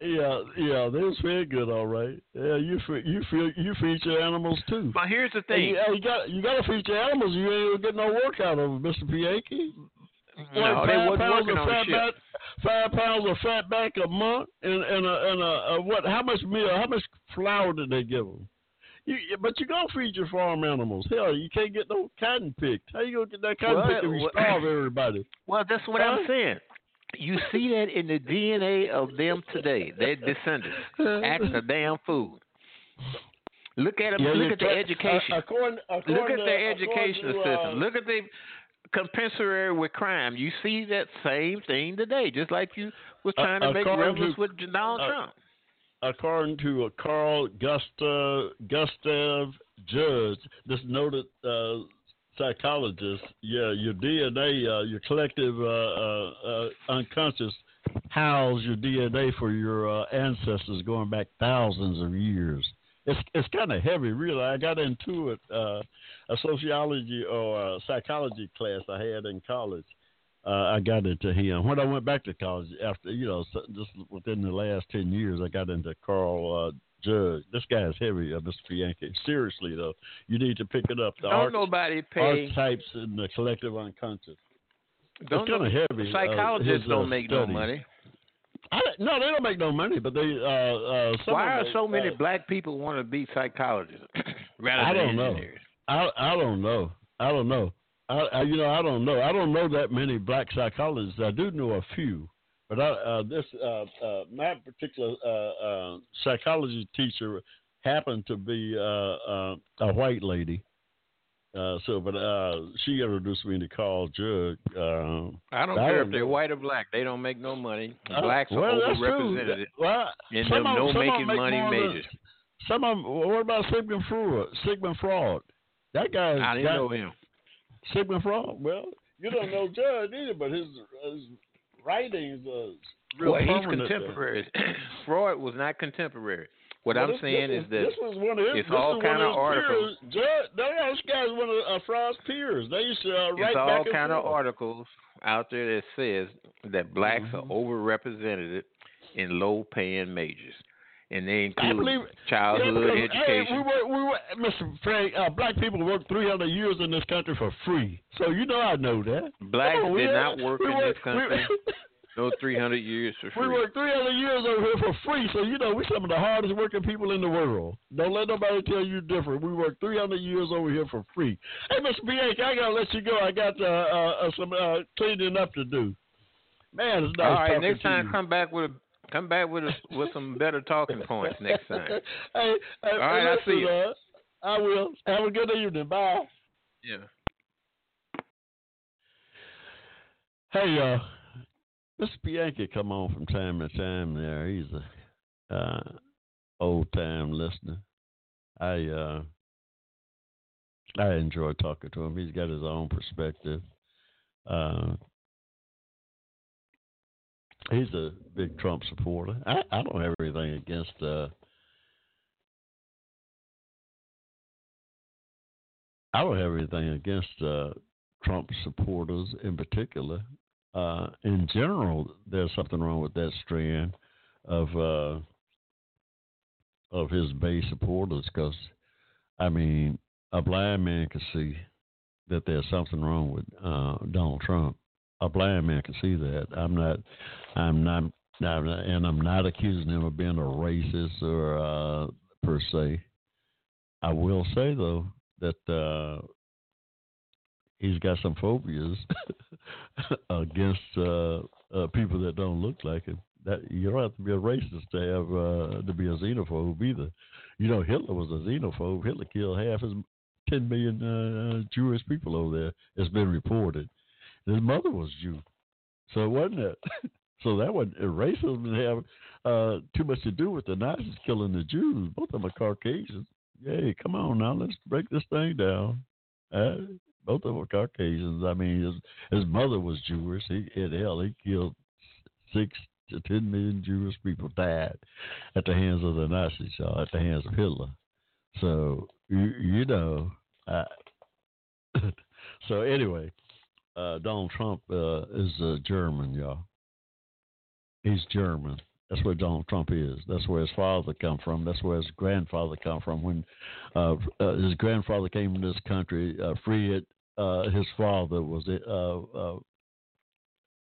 yeah, yeah, they was fed good, all right. Yeah, you fe- you feel you feed your animals too. but here's the thing. you, you got you got to feed your animals. You ain't gonna get no work out of them, Mister Bianchi. No, Like they five wasn't pounds working of on the fat ship. back, five pounds of fat back a month, and and a, and a, a what? How much meal? How much flour did they give them? You, but you gonna feed your farm animals. Hell, you can't get no cotton picked. How you gonna get that cotton Well, picked if you well- starve everybody? Well, that's what Huh? I'm saying. You see that in the DNA of them today. Their descendants act a damn fool. Look at them. Yeah, look at education. Uh, according, according look at to, their according educational to, uh, system. Look at the compensatory with crime. You see that same thing today, just like you was Uh, trying to make reference with Donald uh, Trump. according to uh, Carl Gustav Gustav Jung, this noted uh, psychologist, yeah, your DNA, uh, your collective uh, uh, uh, unconscious house your DNA for your uh, ancestors going back thousands of years. It's it's kind of heavy, really. I got into it uh, a sociology or a psychology class I had in college, uh, I got into him when I went back to college. After you know, just within the last ten years, I got into Carl uh, Jung. This guy is heavy, uh, Mr. Bianchi. Seriously though, you need to pick it up. The Don't arch- nobody pay. archetypes in the collective unconscious. Don't it's kind of heavy. uh, Psychologists his, uh, don't make no money. I, no, they don't make no money, but they. Uh, uh, Why are them, so many uh, black people want to be psychologists rather I don't know. I I don't know. I don't know. I, I you know I don't know. I don't know that many black psychologists. I do know a few, but I uh, this uh, uh, my particular uh, uh, psychology teacher happened to be uh, uh, a white lady. Uh, so, but uh, she introduced me to Carl Jung. Uh, I don't care if they're white or black. They don't make no money. uh, Blacks are well, true. overrepresented Well, in them no making money majors. Some of them, what about Sigmund Freud? Sigmund Freud. That guy. I didn't got, know him. Sigmund Freud. Well, you don't know Jung either, but his his writings are real Well, he's contemporary. Freud was not contemporary. What Well, I'm this- saying this is that this was one of his. it's all kind of articles. Jung, this guy's one of uh, Freud's peers. They used to uh, write it's all kind of articles out there that says that blacks Mhm. are overrepresented in low-paying majors, and they include believe. childhood yeah, because, education. Hey, we work, we work, Mr. Frank, uh, black people worked 300 years in this country for free. So you know I know that. Blacks on, did not work we in work, this country no 300 years for sure. we work 300 years over here for free, so you know we're some of the hardest working people in the world. Don't let nobody tell you different. We work 300 years over here for free. Hey, Mr. Bianchi, I gotta let you go. I got uh, uh, uh, some uh, cleaning up to do. Man, it's nice All right, next to time you. come back with a come back with a, with some better talking points next time. hey, hey, All right, I'll see you. Uh, I will. Have a good evening. Bye. Yeah. Hey, uh, Mr. Bianchi come on from time to time there. He's a uh, old time listener. I uh, I enjoy talking to him. He's got his own perspective. Uh, he's a big Trump supporter. I, I don't have anything against uh, I don't have anything against uh, Trump supporters in particular. Uh, in general, there's something wrong with that strand of uh, of his base supporters because, I mean, a blind man can see that there's something wrong with uh, Donald Trump. A blind man can see that. I'm not. I'm not. I'm not and I'm not accusing him of being a racist or uh, per se. I will say though that uh, he's got some phobias against uh, uh, people that don't look like him. That you don't have to be a racist to have uh, to be a xenophobe either. You know, Hitler was a xenophobe. Hitler killed half his ten million uh, Jewish people over there. It's been reported. His mother was Jew, so it wasn't it. so that wasn't racism didn't have uh, too much to do with the Nazis killing the Jews. Both of them are Caucasians. Hey, come on now, let's break this thing down. Uh, both of them are Caucasians. I mean, his his mother was Jewish. He at hell he killed six to ten million Jewish people died at the hands of the Nazis, y'all, at the hands of Hitler. So you you know, uh, so anyway, uh, Donald Trump uh, is uh, German, y'all. He's German. That's where Donald Trump is. That's where his father come from. That's where his grandfather come from. When uh, uh, his grandfather came to this country, uh, freed uh, his father was uh, uh,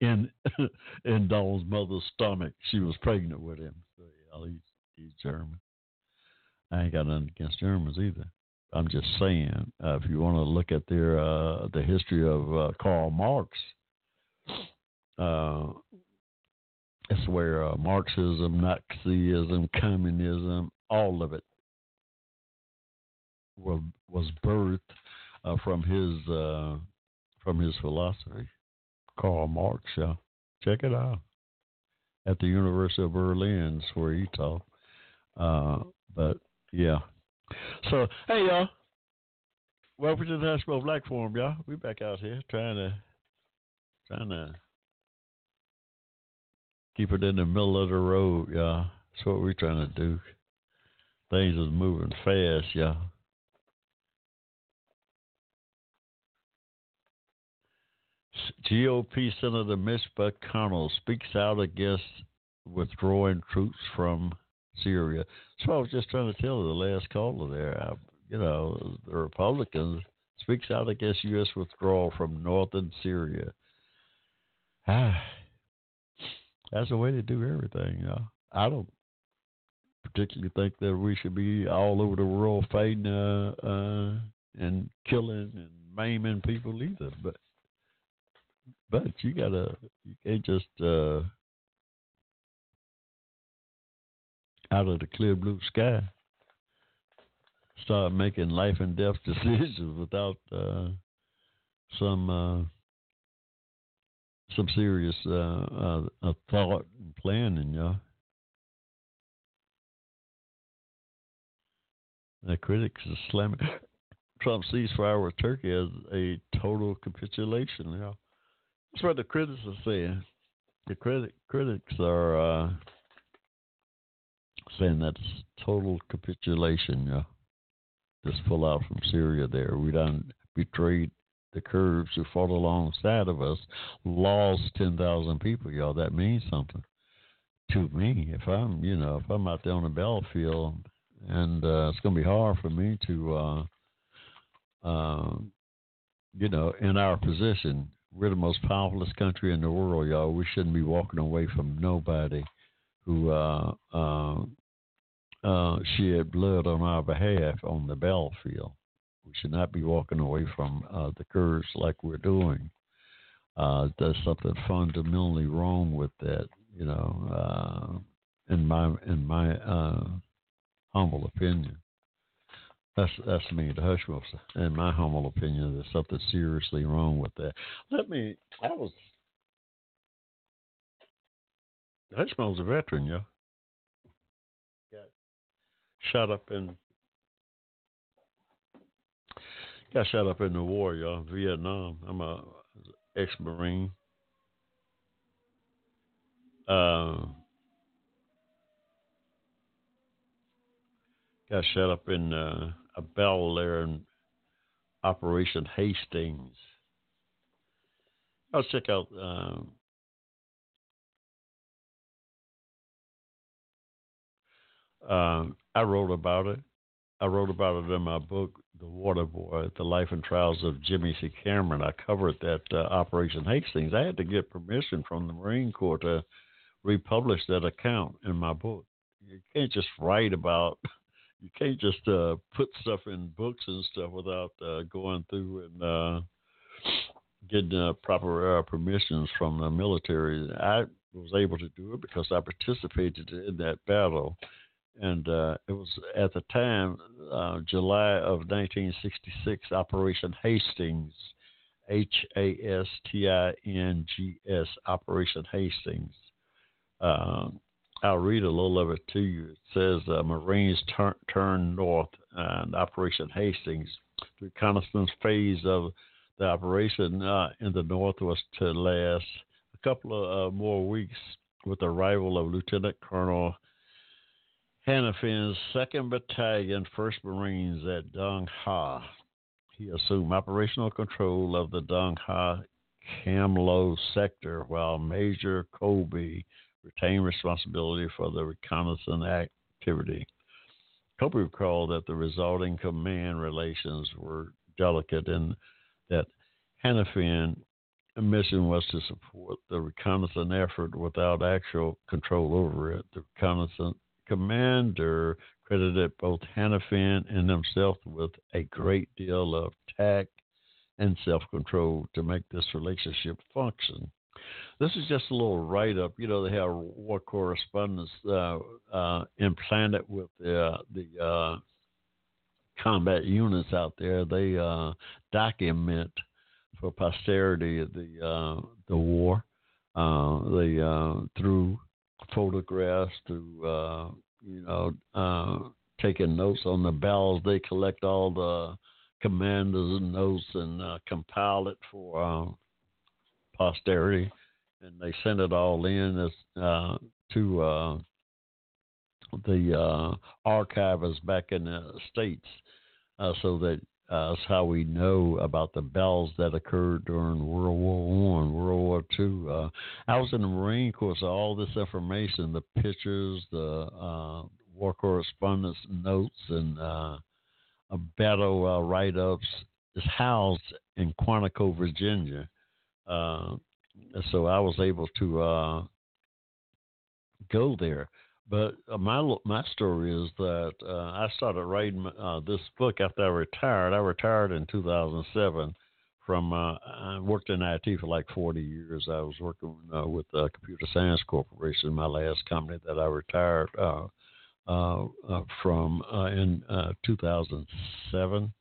in in Donald's mother's stomach. She was pregnant with him. So yeah, he's he's German. I ain't got nothing against Germans either. I'm just saying, uh, if you want to look at their uh, the history of uh, Karl Marx, uh, it's where uh, Marxism, Nazism, communism, all of it was was birthed uh, from his uh, from his philosophy. Karl Marx, yeah, check it out at the University of Berlin, where he taught. Uh, but yeah, so hey y'all, welcome to the Nashville Black Forum, y'all. We back out here trying to trying to keep it in the middle of the road, y'all. That's what we're trying to do. Things is moving fast, y'all. GOP Senator Mitch McConnell speaks out against withdrawing troops from Syria. So I was just trying to tell the last caller there. I, you know, the Republicans speaks out against U.S. withdrawal from northern Syria. Ah, that's the way to do everything. You know? I don't particularly think that we should be all over the world fighting uh, uh, and killing and maiming people either. But but you gotta you can't just uh, out of the clear blue sky start making life and death decisions without uh, some uh, some serious uh, uh thought and planning, know. The critics are slamming Trump's ceasefire with Turkey as a total capitulation. You. That's what the critics are saying. The critic, critics are uh, saying that's total capitulation. Know. Just pull out from Syria there. We done betrayed the Kurds who fought alongside of us, lost 10,000 people, y'all. That means something to me. If I'm, you know, if I'm out there on the battlefield and uh, it's going to be hard for me to, uh, uh, you know, in our position, we're the most powerful country in the world, y'all. We shouldn't be walking away from nobody who uh, uh, uh, shed blood on our behalf on the battlefield. We should not be walking away from uh, the Kurds like we're doing. Uh, there's something fundamentally wrong with that, you know, uh, in my in my uh, humble opinion. That's that's me, the hush Hushmos. In my humble opinion, there's something seriously wrong with that. Let me. I was. Hushmo's a veteran, yo. Got shot up in. Got shot up in the war, y'all. Vietnam. I'm a ex-marine. Uh, got shot up in uh, a battle there in Operation Hastings. I'll check out. Um, um, I wrote about it. I wrote about it in my book, The Water Boy: The Life and Trials of Jimmy C. Cameron. I covered that uh, Operation Hastings. I had to get permission from the Marine Corps to republish that account in my book. You can't just write about you can't just uh, put stuff in books and stuff without uh, going through and uh, getting uh, proper uh, permissions from the military. I was able to do it because I participated in that battle, and uh, it was at the time July of 1966, Operation Hastings. H A S T I N G S, Operation Hastings. Um, I'll read a little of it to you. It says uh, Marines turn, turn north and Operation Hastings. The reconnaissance phase of the operation uh, in the north was to last a couple of uh, more weeks with the arrival of Lieutenant Colonel Hanafin's 2nd Battalion, 1st Marines at Dong Ha. He assumed operational control of the Dong Ha Cam Lo sector while Major Colby retain responsibility for the reconnaissance activity. Colby recalled that the resulting command relations were delicate and that Hanafin mission was to support the reconnaissance effort without actual control over it. The reconnaissance commander credited both Hanafin and himself with a great deal of tact and self control to make this relationship function. This is just a little write up. You know, they have war correspondence uh, uh, implanted with the, the uh, combat units out there. They uh, document for posterity the uh, the war. Uh, they through photographs, through you know taking notes on the battles. They collect all the commanders' notes and uh, compile it for posterity, and they sent it all in as, uh, to uh, the uh, archivists back in the states, uh, so that us how we know about the battles that occurred during World War One, World War Two. Uh, I was in the Marine Corps, so all this information, the pictures, the uh, war correspondence notes, and uh, battle uh, write-ups is housed in Quantico, Virginia. Uh, so I was able to uh, go there. But uh, my my story is that uh, I started writing uh, this book after I retired. I retired in 2007 from uh, I worked in IT for like 40 years. I was working with Computer Science Corporation, my last company that I retired from in 2007.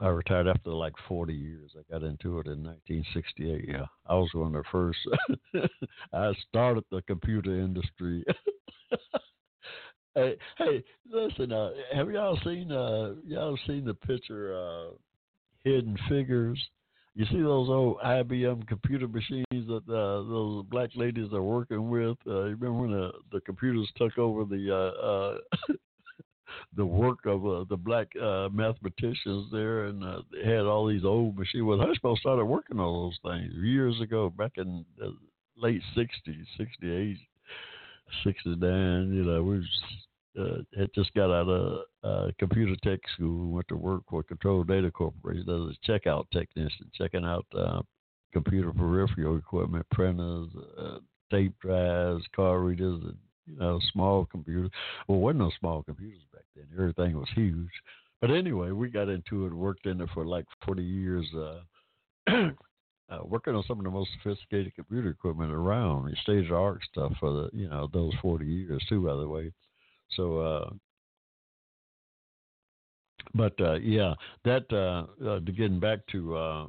I retired after like 40 years. I got into it in 1968. Yeah, I was one of the first. I started the computer industry. hey, hey, listen. Uh, have y'all seen? Uh, y'all seen the picture? Uh, Hidden Figures. You see those old IBM computer machines that uh, those black ladies are working with? Uh, you remember when the, the computers took over the uh, uh, the work of uh, the black uh, mathematicians there, and uh, had all these old machines. Well, Hushmo started working on those things years ago, back in the late '60s, '68, '69. You know, we just, uh, had just got out of uh, computer tech school. Went to work for Control Data Corporation as a checkout technician, checking out uh, computer peripheral equipment, printers, tape drives, card readers, and you know, small computers. Well, wasn't no small computers back then. Everything was huge. But anyway, we got into it, worked in it for like 40 years, uh, uh, working on some of the most sophisticated computer equipment around, state of the art stuff for the, you know, those 40 years too, by the way. So, uh, but uh, yeah, that uh, uh, getting back to uh,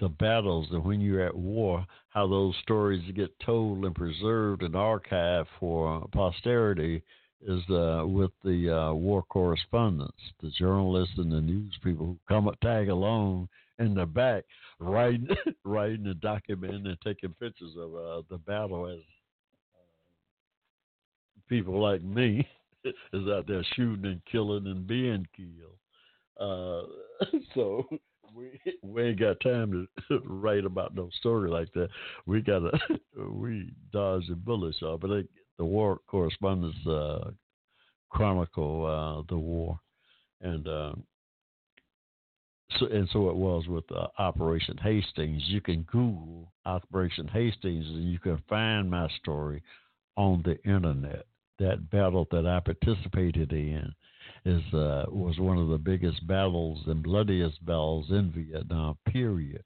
the battles and when you're at war, how those stories get told and preserved and archived for posterity is uh, with the uh, war correspondents, the journalists and the news people who come tag along in the back, writing, writing and documenting and taking pictures of uh, the battle as uh, people like me is out there shooting and killing and being killed. Uh, so we we ain't got time to write about no story like that. We gotta we dodge the bullets, y'all. But they, the war correspondents uh, chronicle uh, the war, and uh, so and so it was with uh, Operation Hastings. You can Google Operation Hastings, and you can find my story on the internet. That battle that I participated in is uh, was one of the biggest battles and bloodiest battles in Vietnam. Period.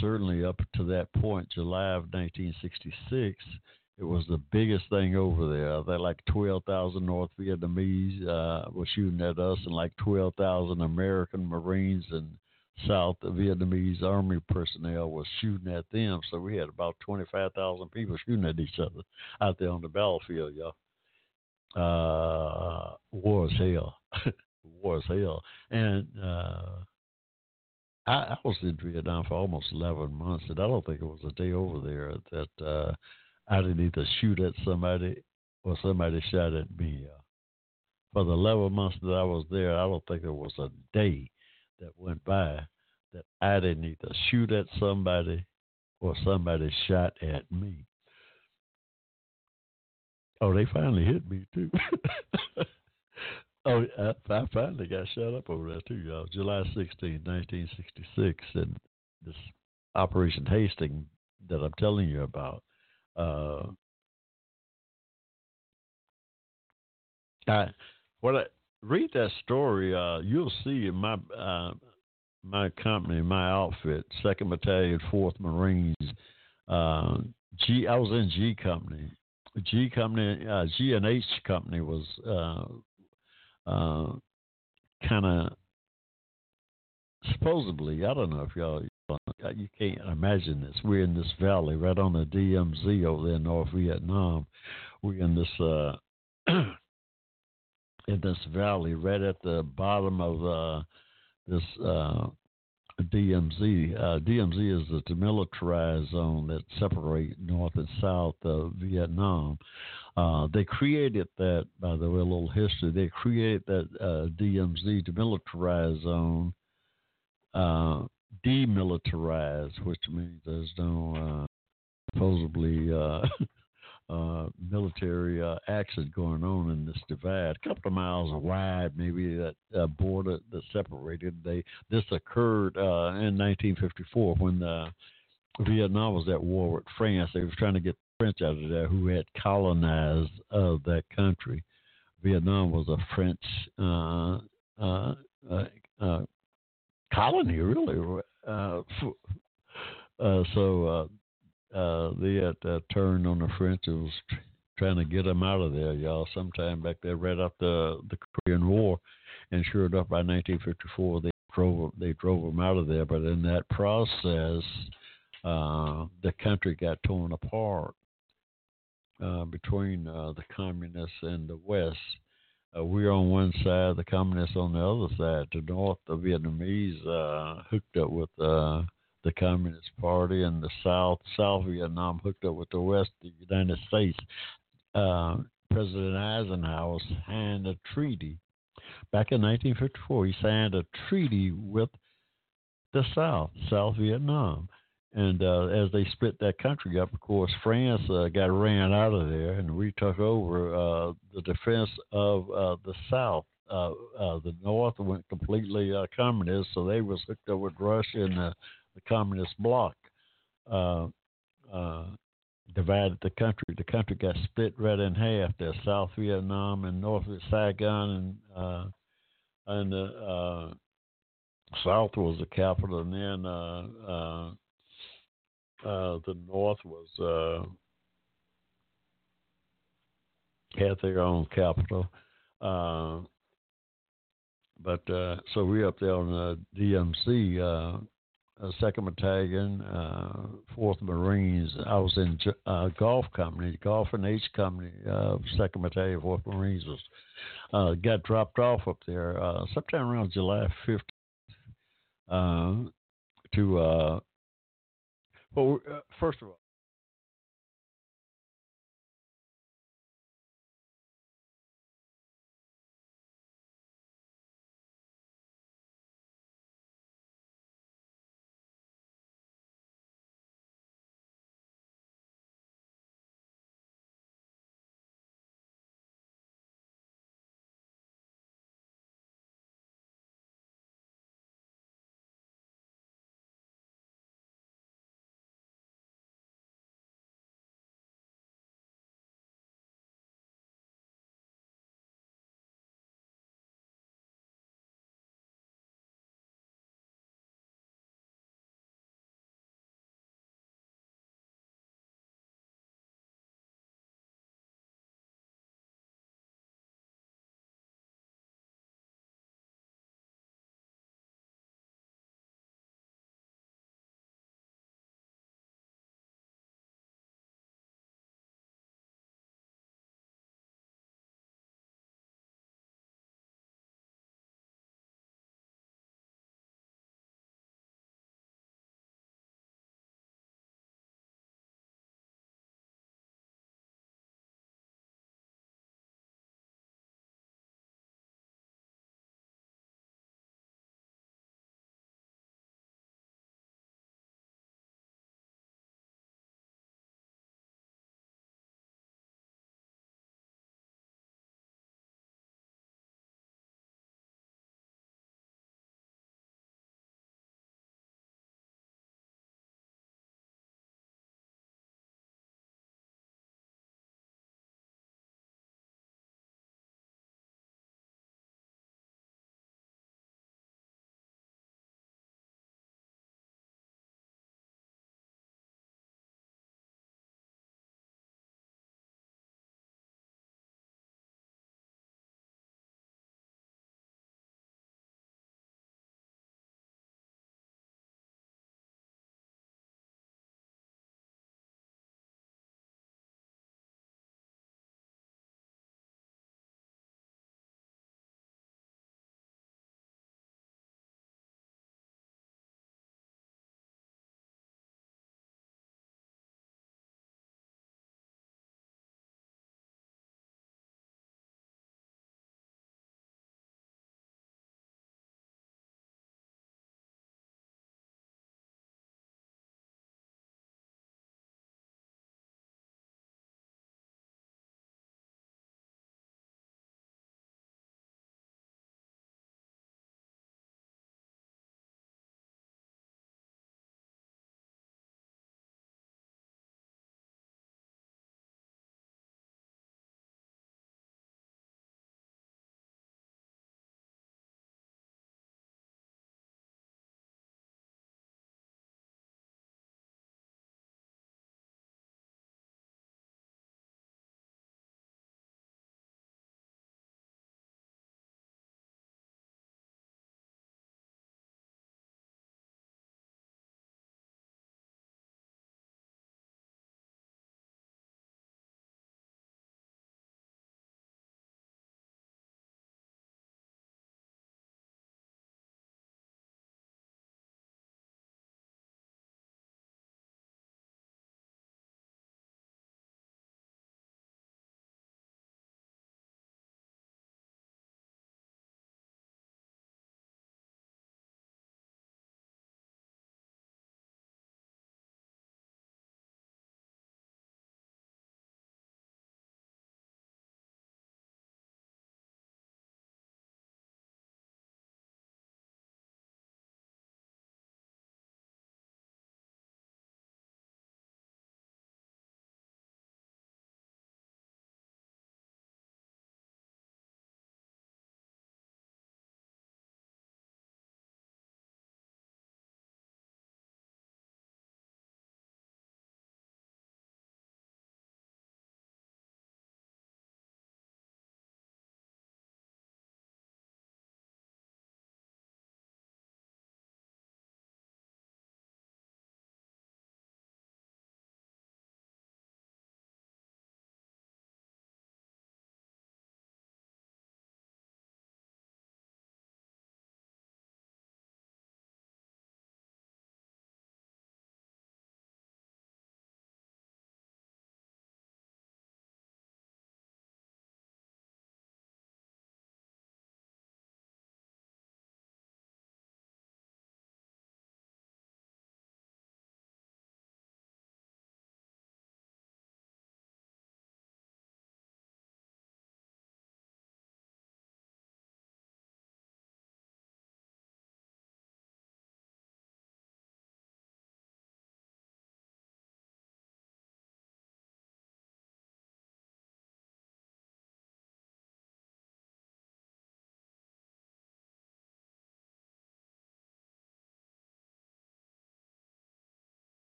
Certainly up to that point, July of 1966, it was the biggest thing over there. That like 12,000 North Vietnamese uh, were shooting at us, and like 12,000 American Marines and South Vietnamese Army personnel was shooting at them. So we had about 25,000 people shooting at each other out there on the battlefield, y'all uh, war as hell, war as hell, and uh, I, I was in Vietnam for almost eleven months, and I don't think it was a day over there that uh, I didn't either shoot at somebody or somebody shot at me. Uh, for the eleven months that I was there, I don't think there was a day that went by that I didn't either shoot at somebody or somebody shot at me. Oh, they finally hit me too. oh, I, I, finally got shot up over there too, y'all. July 16, 1966, and this Operation Hastings that I'm telling you about. Uh, I what I read that story, uh, you'll see in my uh, my company, my outfit, Second Battalion, Fourth Marines. Uh, G, I was in G Company, G company, uh, G and H company was uh, uh, kind of supposedly. I don't know if y'all you can't imagine this. We're in this valley right on the DMZ over there in North Vietnam. We're in this uh, in this valley right at the bottom of uh, this uh, DMZ. Uh, DMZ is the demilitarized zone that separates North and South of Vietnam. Uh, they created that, by the way, a little history. They created that uh, DMZ demilitarized zone uh, demilitarized, which means there's no uh, supposedly uh, military uh, action going on in this divide. A couple of miles wide, maybe that uh, border that separated. They this occurred uh, in 1954 when Vietnam was at war with France. They were trying to get French out of there, who had colonized uh, that country. Vietnam was a French uh, colony, really. Uh, uh, they had turned on the French. It was trying to get them out of there, y'all. Sometime back there, right after the Korean War, and sure enough, by 1954, they drove they drove them out of there. But in that process, uh, the country got torn apart uh, between uh, the communists and the West. Uh, we're on one side, the communists on the other side. The north, the Vietnamese uh, hooked up with uh, the Communist Party, and the South, South Vietnam hooked up with the West, the United States. President Eisenhower signed a treaty back in 1954. He signed a treaty with the South, South Vietnam. And uh, as they split that country up, of course, France uh, got ran out of there, and we took over uh, the defense of uh, the South. Uh, uh, the North went completely communist, so they was hooked up with Russia and the, communist bloc. divided the country. The country got split right in half. There's South Vietnam and North Saigon, and and the South was the capital, and then uh, the North was uh, had their own capital. Uh, but uh, so we're up there on the DMZ, uh, Second Battalion, uh, Fourth Marines. I was in uh, Golf Company, Golf and H Company, uh, Second Battalion, Fourth Marines was uh, got dropped off up there uh, sometime around July 5th uh, to uh, well, uh, first of all,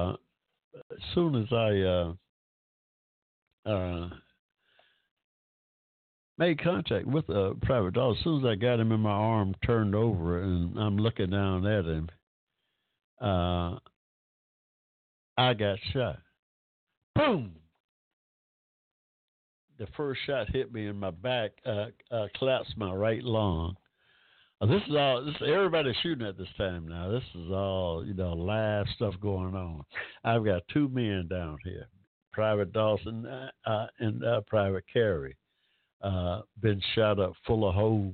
as soon as I uh, uh, made contact with a private dog, as soon as I got him in my arm, turned over, and I'm looking down at him, uh, I got shot. Boom! The first shot hit me in my back, uh, uh, collapsed my right lung. This is all. This everybody's shooting at this time now. This is all you know, live stuff going on. I've got two men down here, Private Dawson uh, uh, and uh, Private Carey, uh, been shot up full of holes.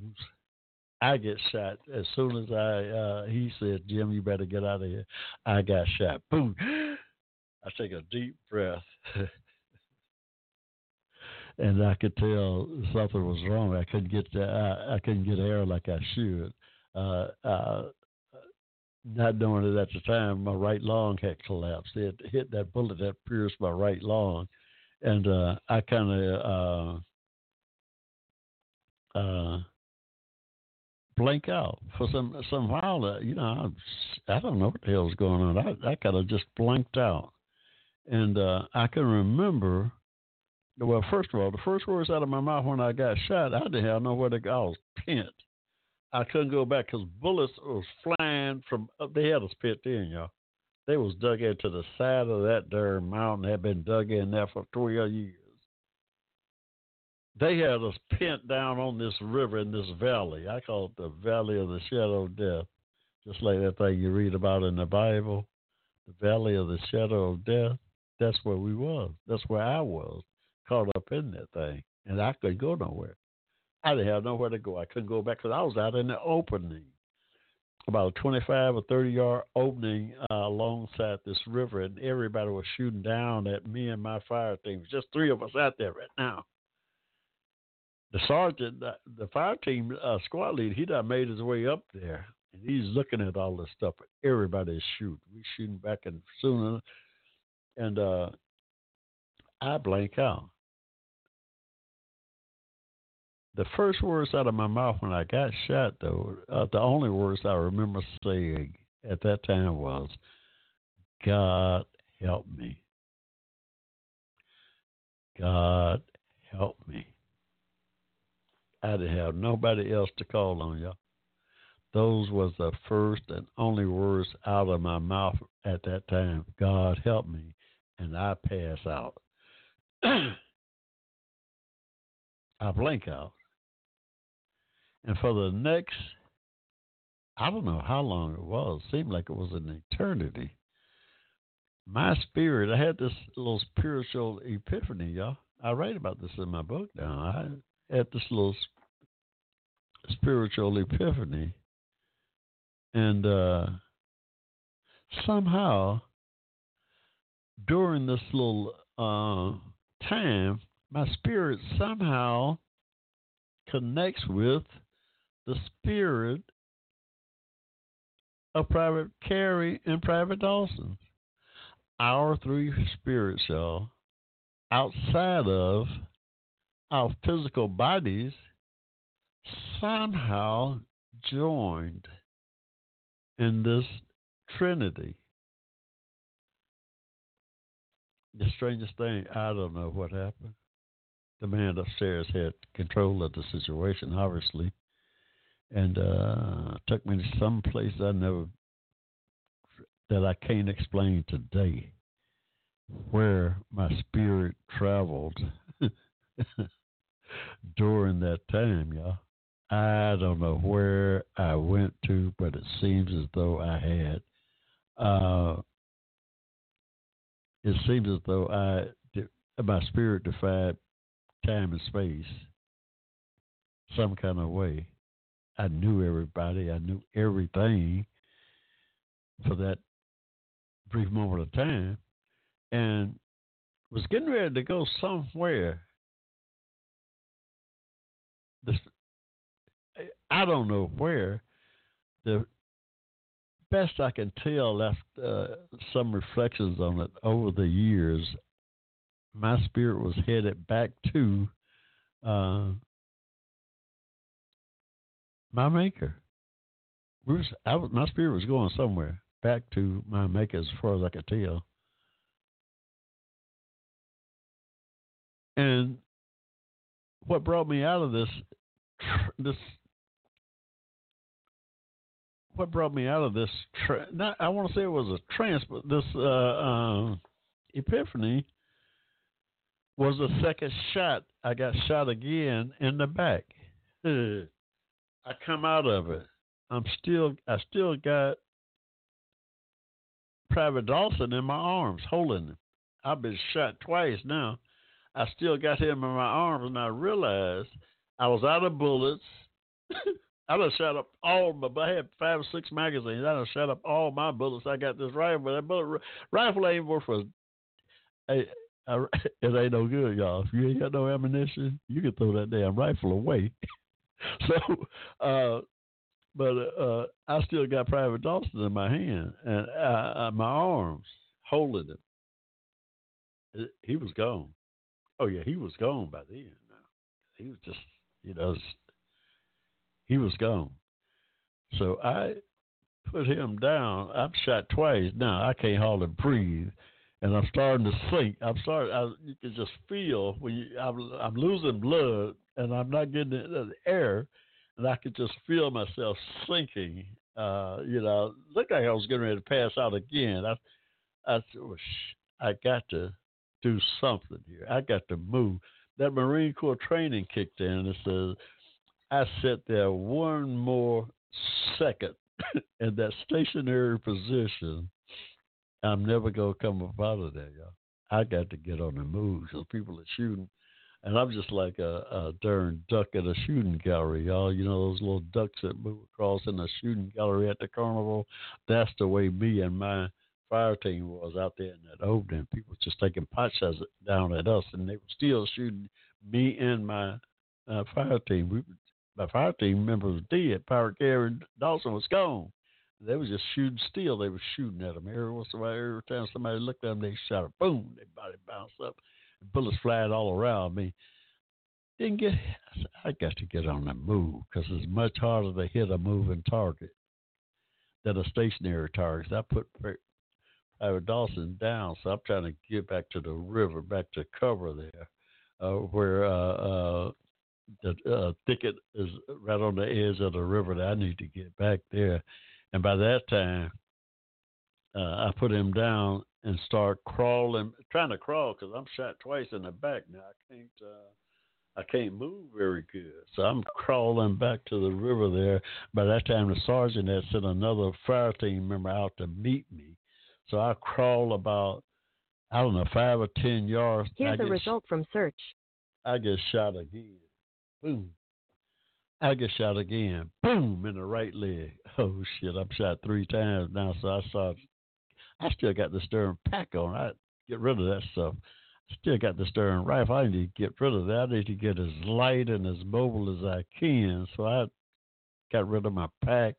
I get shot as soon as I. Uh, he said, "Jim, you better get out of here." I got shot. Boom. I take a deep breath. and I could tell something was wrong. I couldn't get the, I, I couldn't get air like I should. Uh, uh, not knowing it at the time, my right lung had collapsed. It hit that bullet that pierced my right lung, and uh, I kind of uh, uh, blank out for some some while. Uh, you know, I, I don't know what the hell was going on. I I kind of just blanked out, and uh, I can remember well, first of all, the first words out of my mouth when I got shot, I didn't have nowhere to go. I was pent. I couldn't go back because bullets was flying from. Uh, they had us pit in, y'all. They was dug into the side of that darn mountain. Had been dug in there for twelve years. They had us pent down on this river in this valley. I call it the Valley of the Shadow of Death, just like that thing you read about in the Bible, the Valley of the Shadow of Death. That's where we was. That's where I was caught up in that thing, and I couldn't go nowhere. I didn't have nowhere to go. I couldn't go back because I was out in the opening, about a 25 or 30 yard opening uh, alongside this river, and everybody was shooting down at me and my fire team. Just three of us out there right now. The sergeant, the fire team uh, squad leader, he done made his way up there, and he's looking at all this stuff. Everybody's shooting. We shooting back and sooner, and uh, I blank out the first words out of my mouth when I got shot, though, uh, the only words I remember saying at that time was, God help me. God help me. I didn't have nobody else to call on, y'all. Those was the first and only words out of my mouth at that time. God help me. And I pass out. I blink out. And for the next, I don't know how long it was, it seemed like it was an eternity. My spirit, I had this little spiritual epiphany, y'all. I write about this in my book now. I had this little spiritual epiphany. And uh, somehow, during this little uh, time, my spirit somehow connects with the spirit of Private Carey and Private Dawson. Our three spirits, y'all, outside of our physical bodies, somehow joined in this Trinity. The strangest thing, I don't know what happened. The man upstairs had control of the situation, obviously and uh, took me to some place I never that I can't explain today, where my spirit traveled during that time, y'all. I don't know where I went to, but it seems as though I had. Uh, it seems as though I my spirit defied time and space some kind of way. I knew everybody. I knew everything for that brief moment of time, and was getting ready to go somewhere. This, I don't know where. The best I can tell, after uh, some reflections on it over the years, my spirit was headed back to uh, my maker. I, my spirit was going somewhere. back to my maker as far as I could tell. And what brought me out of this, this, what brought me out of this, tra- not, I want to say it was a trance, but this uh, uh, epiphany was the second shot. I got shot again in the back. I come out of it. I'm still, I still got Private Dawson in my arms, holding him. I've been shot twice now. I still got him in my arms, and I realized I was out of bullets. I done shot up all my. I had five or six magazines. I done shot up all my bullets. I got this rifle. That bullet rifle ain't worth a. it ain't no good, y'all. If you ain't got no ammunition, you can throw that damn rifle away. so, uh, but uh, I still got Private Dawson in my hand and uh, my arms holding him. He was gone. Oh yeah, he was gone by then. He was just, you know, he was gone. So I put him down. I'm shot twice now. I can't hardly breathe, and I'm starting to sink. I'm starting. I, you can just feel when you, I'm, I'm losing blood, and I'm not getting the air, and I could just feel myself sinking. Uh, you know, looked like I was getting ready to pass out again. I, I, I got to do something here. I got to move. That Marine Corps training kicked in and says, I sat there one more second in that stationary position. I'm never gonna come up out of there, y'all. I got to get on the move. So people are shooting, and I'm just like a, a darn duck at a shooting gallery, y'all. You know those little ducks that move across in a shooting gallery at the carnival. That's the way me and my fire team was out there in that opening. People just taking pot shots down at us, and they were still shooting me and my uh, fire team. We, my fire team member was dead. Private Gary Dawson was gone. They was just shooting still. They were shooting at them every once in a while. Every time somebody looked at them, they shot a boom. Their body bounced up. Bullets flying all around me. Didn't get. I got to get on the move because it's much harder to hit a moving target than a stationary target. I put Howard Dawson down, so I'm trying to get back to the river, back to cover there, uh, where uh, uh, the uh, thicket is right on the edge of the river that I need to get back there. And by that time, uh, I put him down and start crawling, trying to crawl because I'm shot twice in the back now. I can't. Uh, I can't move very good. So I'm crawling back to the river there. By that time, the sergeant had sent another fire team member out to meet me. So I crawl about, I don't know, five or 10 yards. Here's the result from search. I get shot again. Boom. I get shot again. Boom in the right leg. Oh shit! I'm shot three times now. So I saw. I still got the stern pack on. I get rid of that stuff. I still got the stern rifle. I need to get rid of that. I need to get as light and as mobile as I can. So I got rid of my pack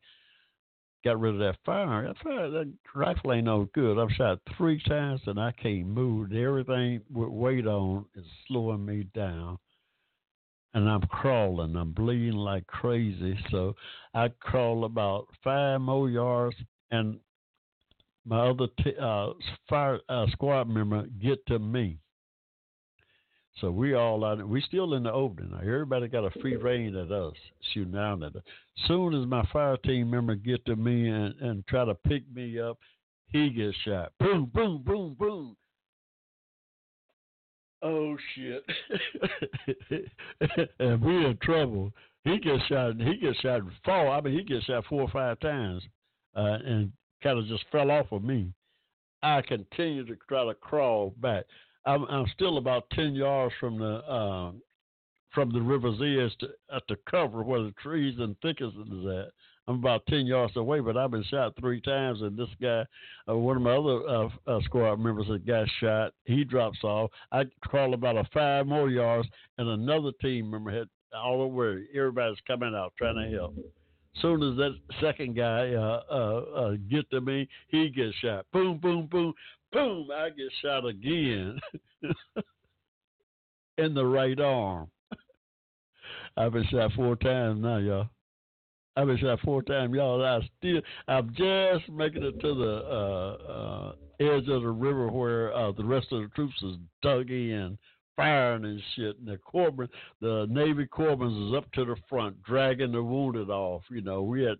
got rid of that fire. That fire, that rifle ain't no good. I've shot three times and I can't move. Everything with weight on is slowing me down. And I'm crawling. I'm bleeding like crazy. So I crawl about five more yards, and my other t- uh, fire uh, squad member get to me. So we all out. We still in the opening. Now. Everybody got a free rein at us, shooting down at us. Soon as my fire team member get to me and, and try to pick me up, he gets shot. Boom, boom, boom, boom. Oh shit! and we in trouble. He gets shot. He gets shot four. I mean, he gets shot four or five times, uh, and kind of just fell off of me. I continue to try to crawl back. I'm, I'm still about ten yards from the uh, from the river's edge to, at the cover where the trees and thickets is at. I'm about ten yards away, but I've been shot three times, and this guy, uh, one of my other uh, uh, squad members, that got shot. He drops off. I crawl about a five more yards, and another team member had all over. Everybody's coming out trying to help. Soon as that second guy uh, uh, uh, get to me, he gets shot. Boom, boom, boom boom, I get shot again in the right arm. I've been shot four times now, y'all. I've been shot four times, y'all. I still, I'm just making it to the uh, uh, edge of the river where uh, the rest of the troops is dug in, firing and shit. And the corpsmen, the Navy corpsmen, is up to the front, dragging the wounded off. You know, we had.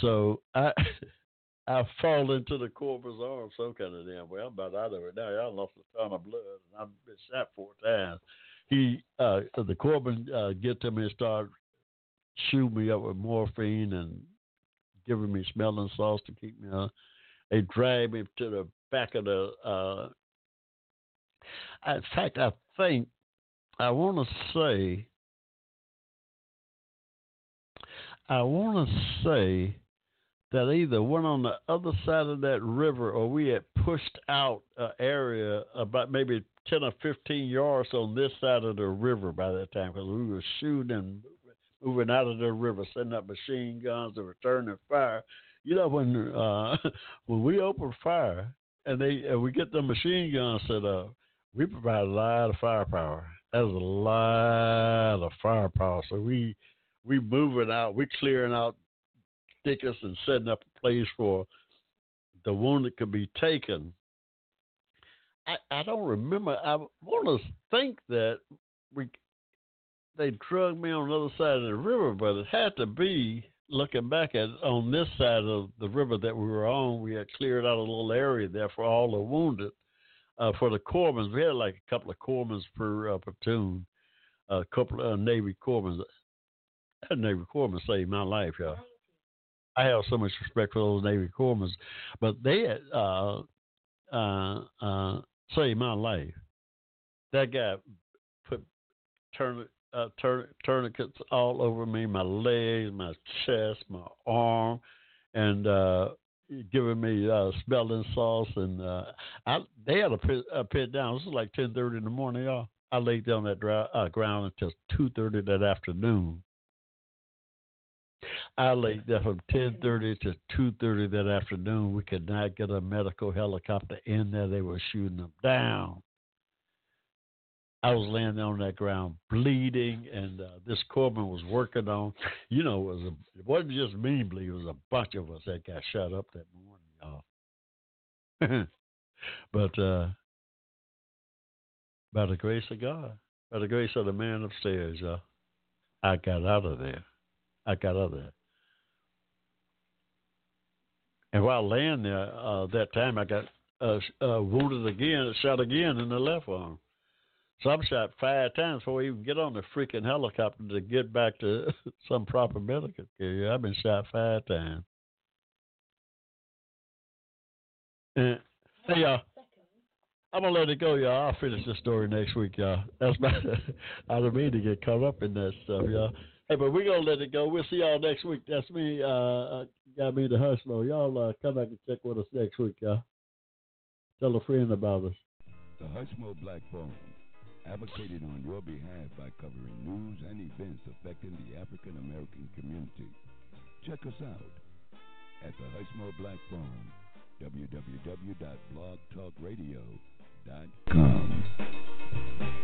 So I, I fall into the corpsman's arms some kind of damn way. I'm about out of it now. I lost a ton of blood, and I've been shot four times. He, uh, the corpsman, uh, get to me and start shooting me up with morphine and giving me smelling salts to keep me on. They drag me to the back of the. Uh, in fact, I think I want to say. I want to say that either went on the other side of that river or we had pushed out an area about maybe 10 or 15 yards on this side of the river by that time because we were shooting moving out of the river, setting up machine guns and returning fire. You know when uh, when we open fire and they and we get the machine guns set up, we provide a lot of firepower. That's a lot of firepower. So we we moving out, We're clearing out thickets and setting up a place for the wounded could be taken. I, I don't remember. I want to think that we they drugged me on the other side of the river, but it had to be looking back at on this side of the river that we were on. We had cleared out a little area there for all the wounded. Uh, for the corpsmen, we had like a couple of corpsmen per uh, platoon, a couple of Navy corpsmen. That Navy corpsmen saved my life, y'all. I have so much respect for those Navy corpsmen, but they uh, uh, uh, saved my life. That guy put uh, tourniquets all over me, my legs, my chest, my arm, and uh, giving me uh, smelling salts. And uh, I, they had a pit, a pit down. This was like ten thirty in the morning, y'all. I laid down that dry, uh, ground until two thirty that afternoon. I laid there from ten thirty to two thirty that afternoon. We could not get a medical helicopter in there. They were shooting them down. I was laying there on that ground bleeding, and uh, this corpsman was working on. You know, it was a, it wasn't just me bleeding; it was a bunch of us that got shot up that morning, y'all. but uh, by the grace of God, by the grace of the man upstairs, y'all, I got out of there. I got out of there. And while laying there uh, that time, I got uh, uh, wounded again, shot again in the left arm. So I'm shot five times before we even get on the freaking helicopter to get back to some proper medical care. I've been shot five times. Hey, y'all. I'm gonna let it go, y'all. I'll finish this story next week, y'all. That's my. I don't mean to get caught up in that stuff, y'all. Hey, but we're gonna let it go. We'll see y'all next week. That's me. Uh, uh got me the hustler. Y'all uh, come back and check with us next week, y'all. Tell a friend about us. The Hushmo Black Forum advocated on your behalf by covering news and events affecting the African American community. Check us out at the Hushmo Black Forum, www.blogtalkradio.com.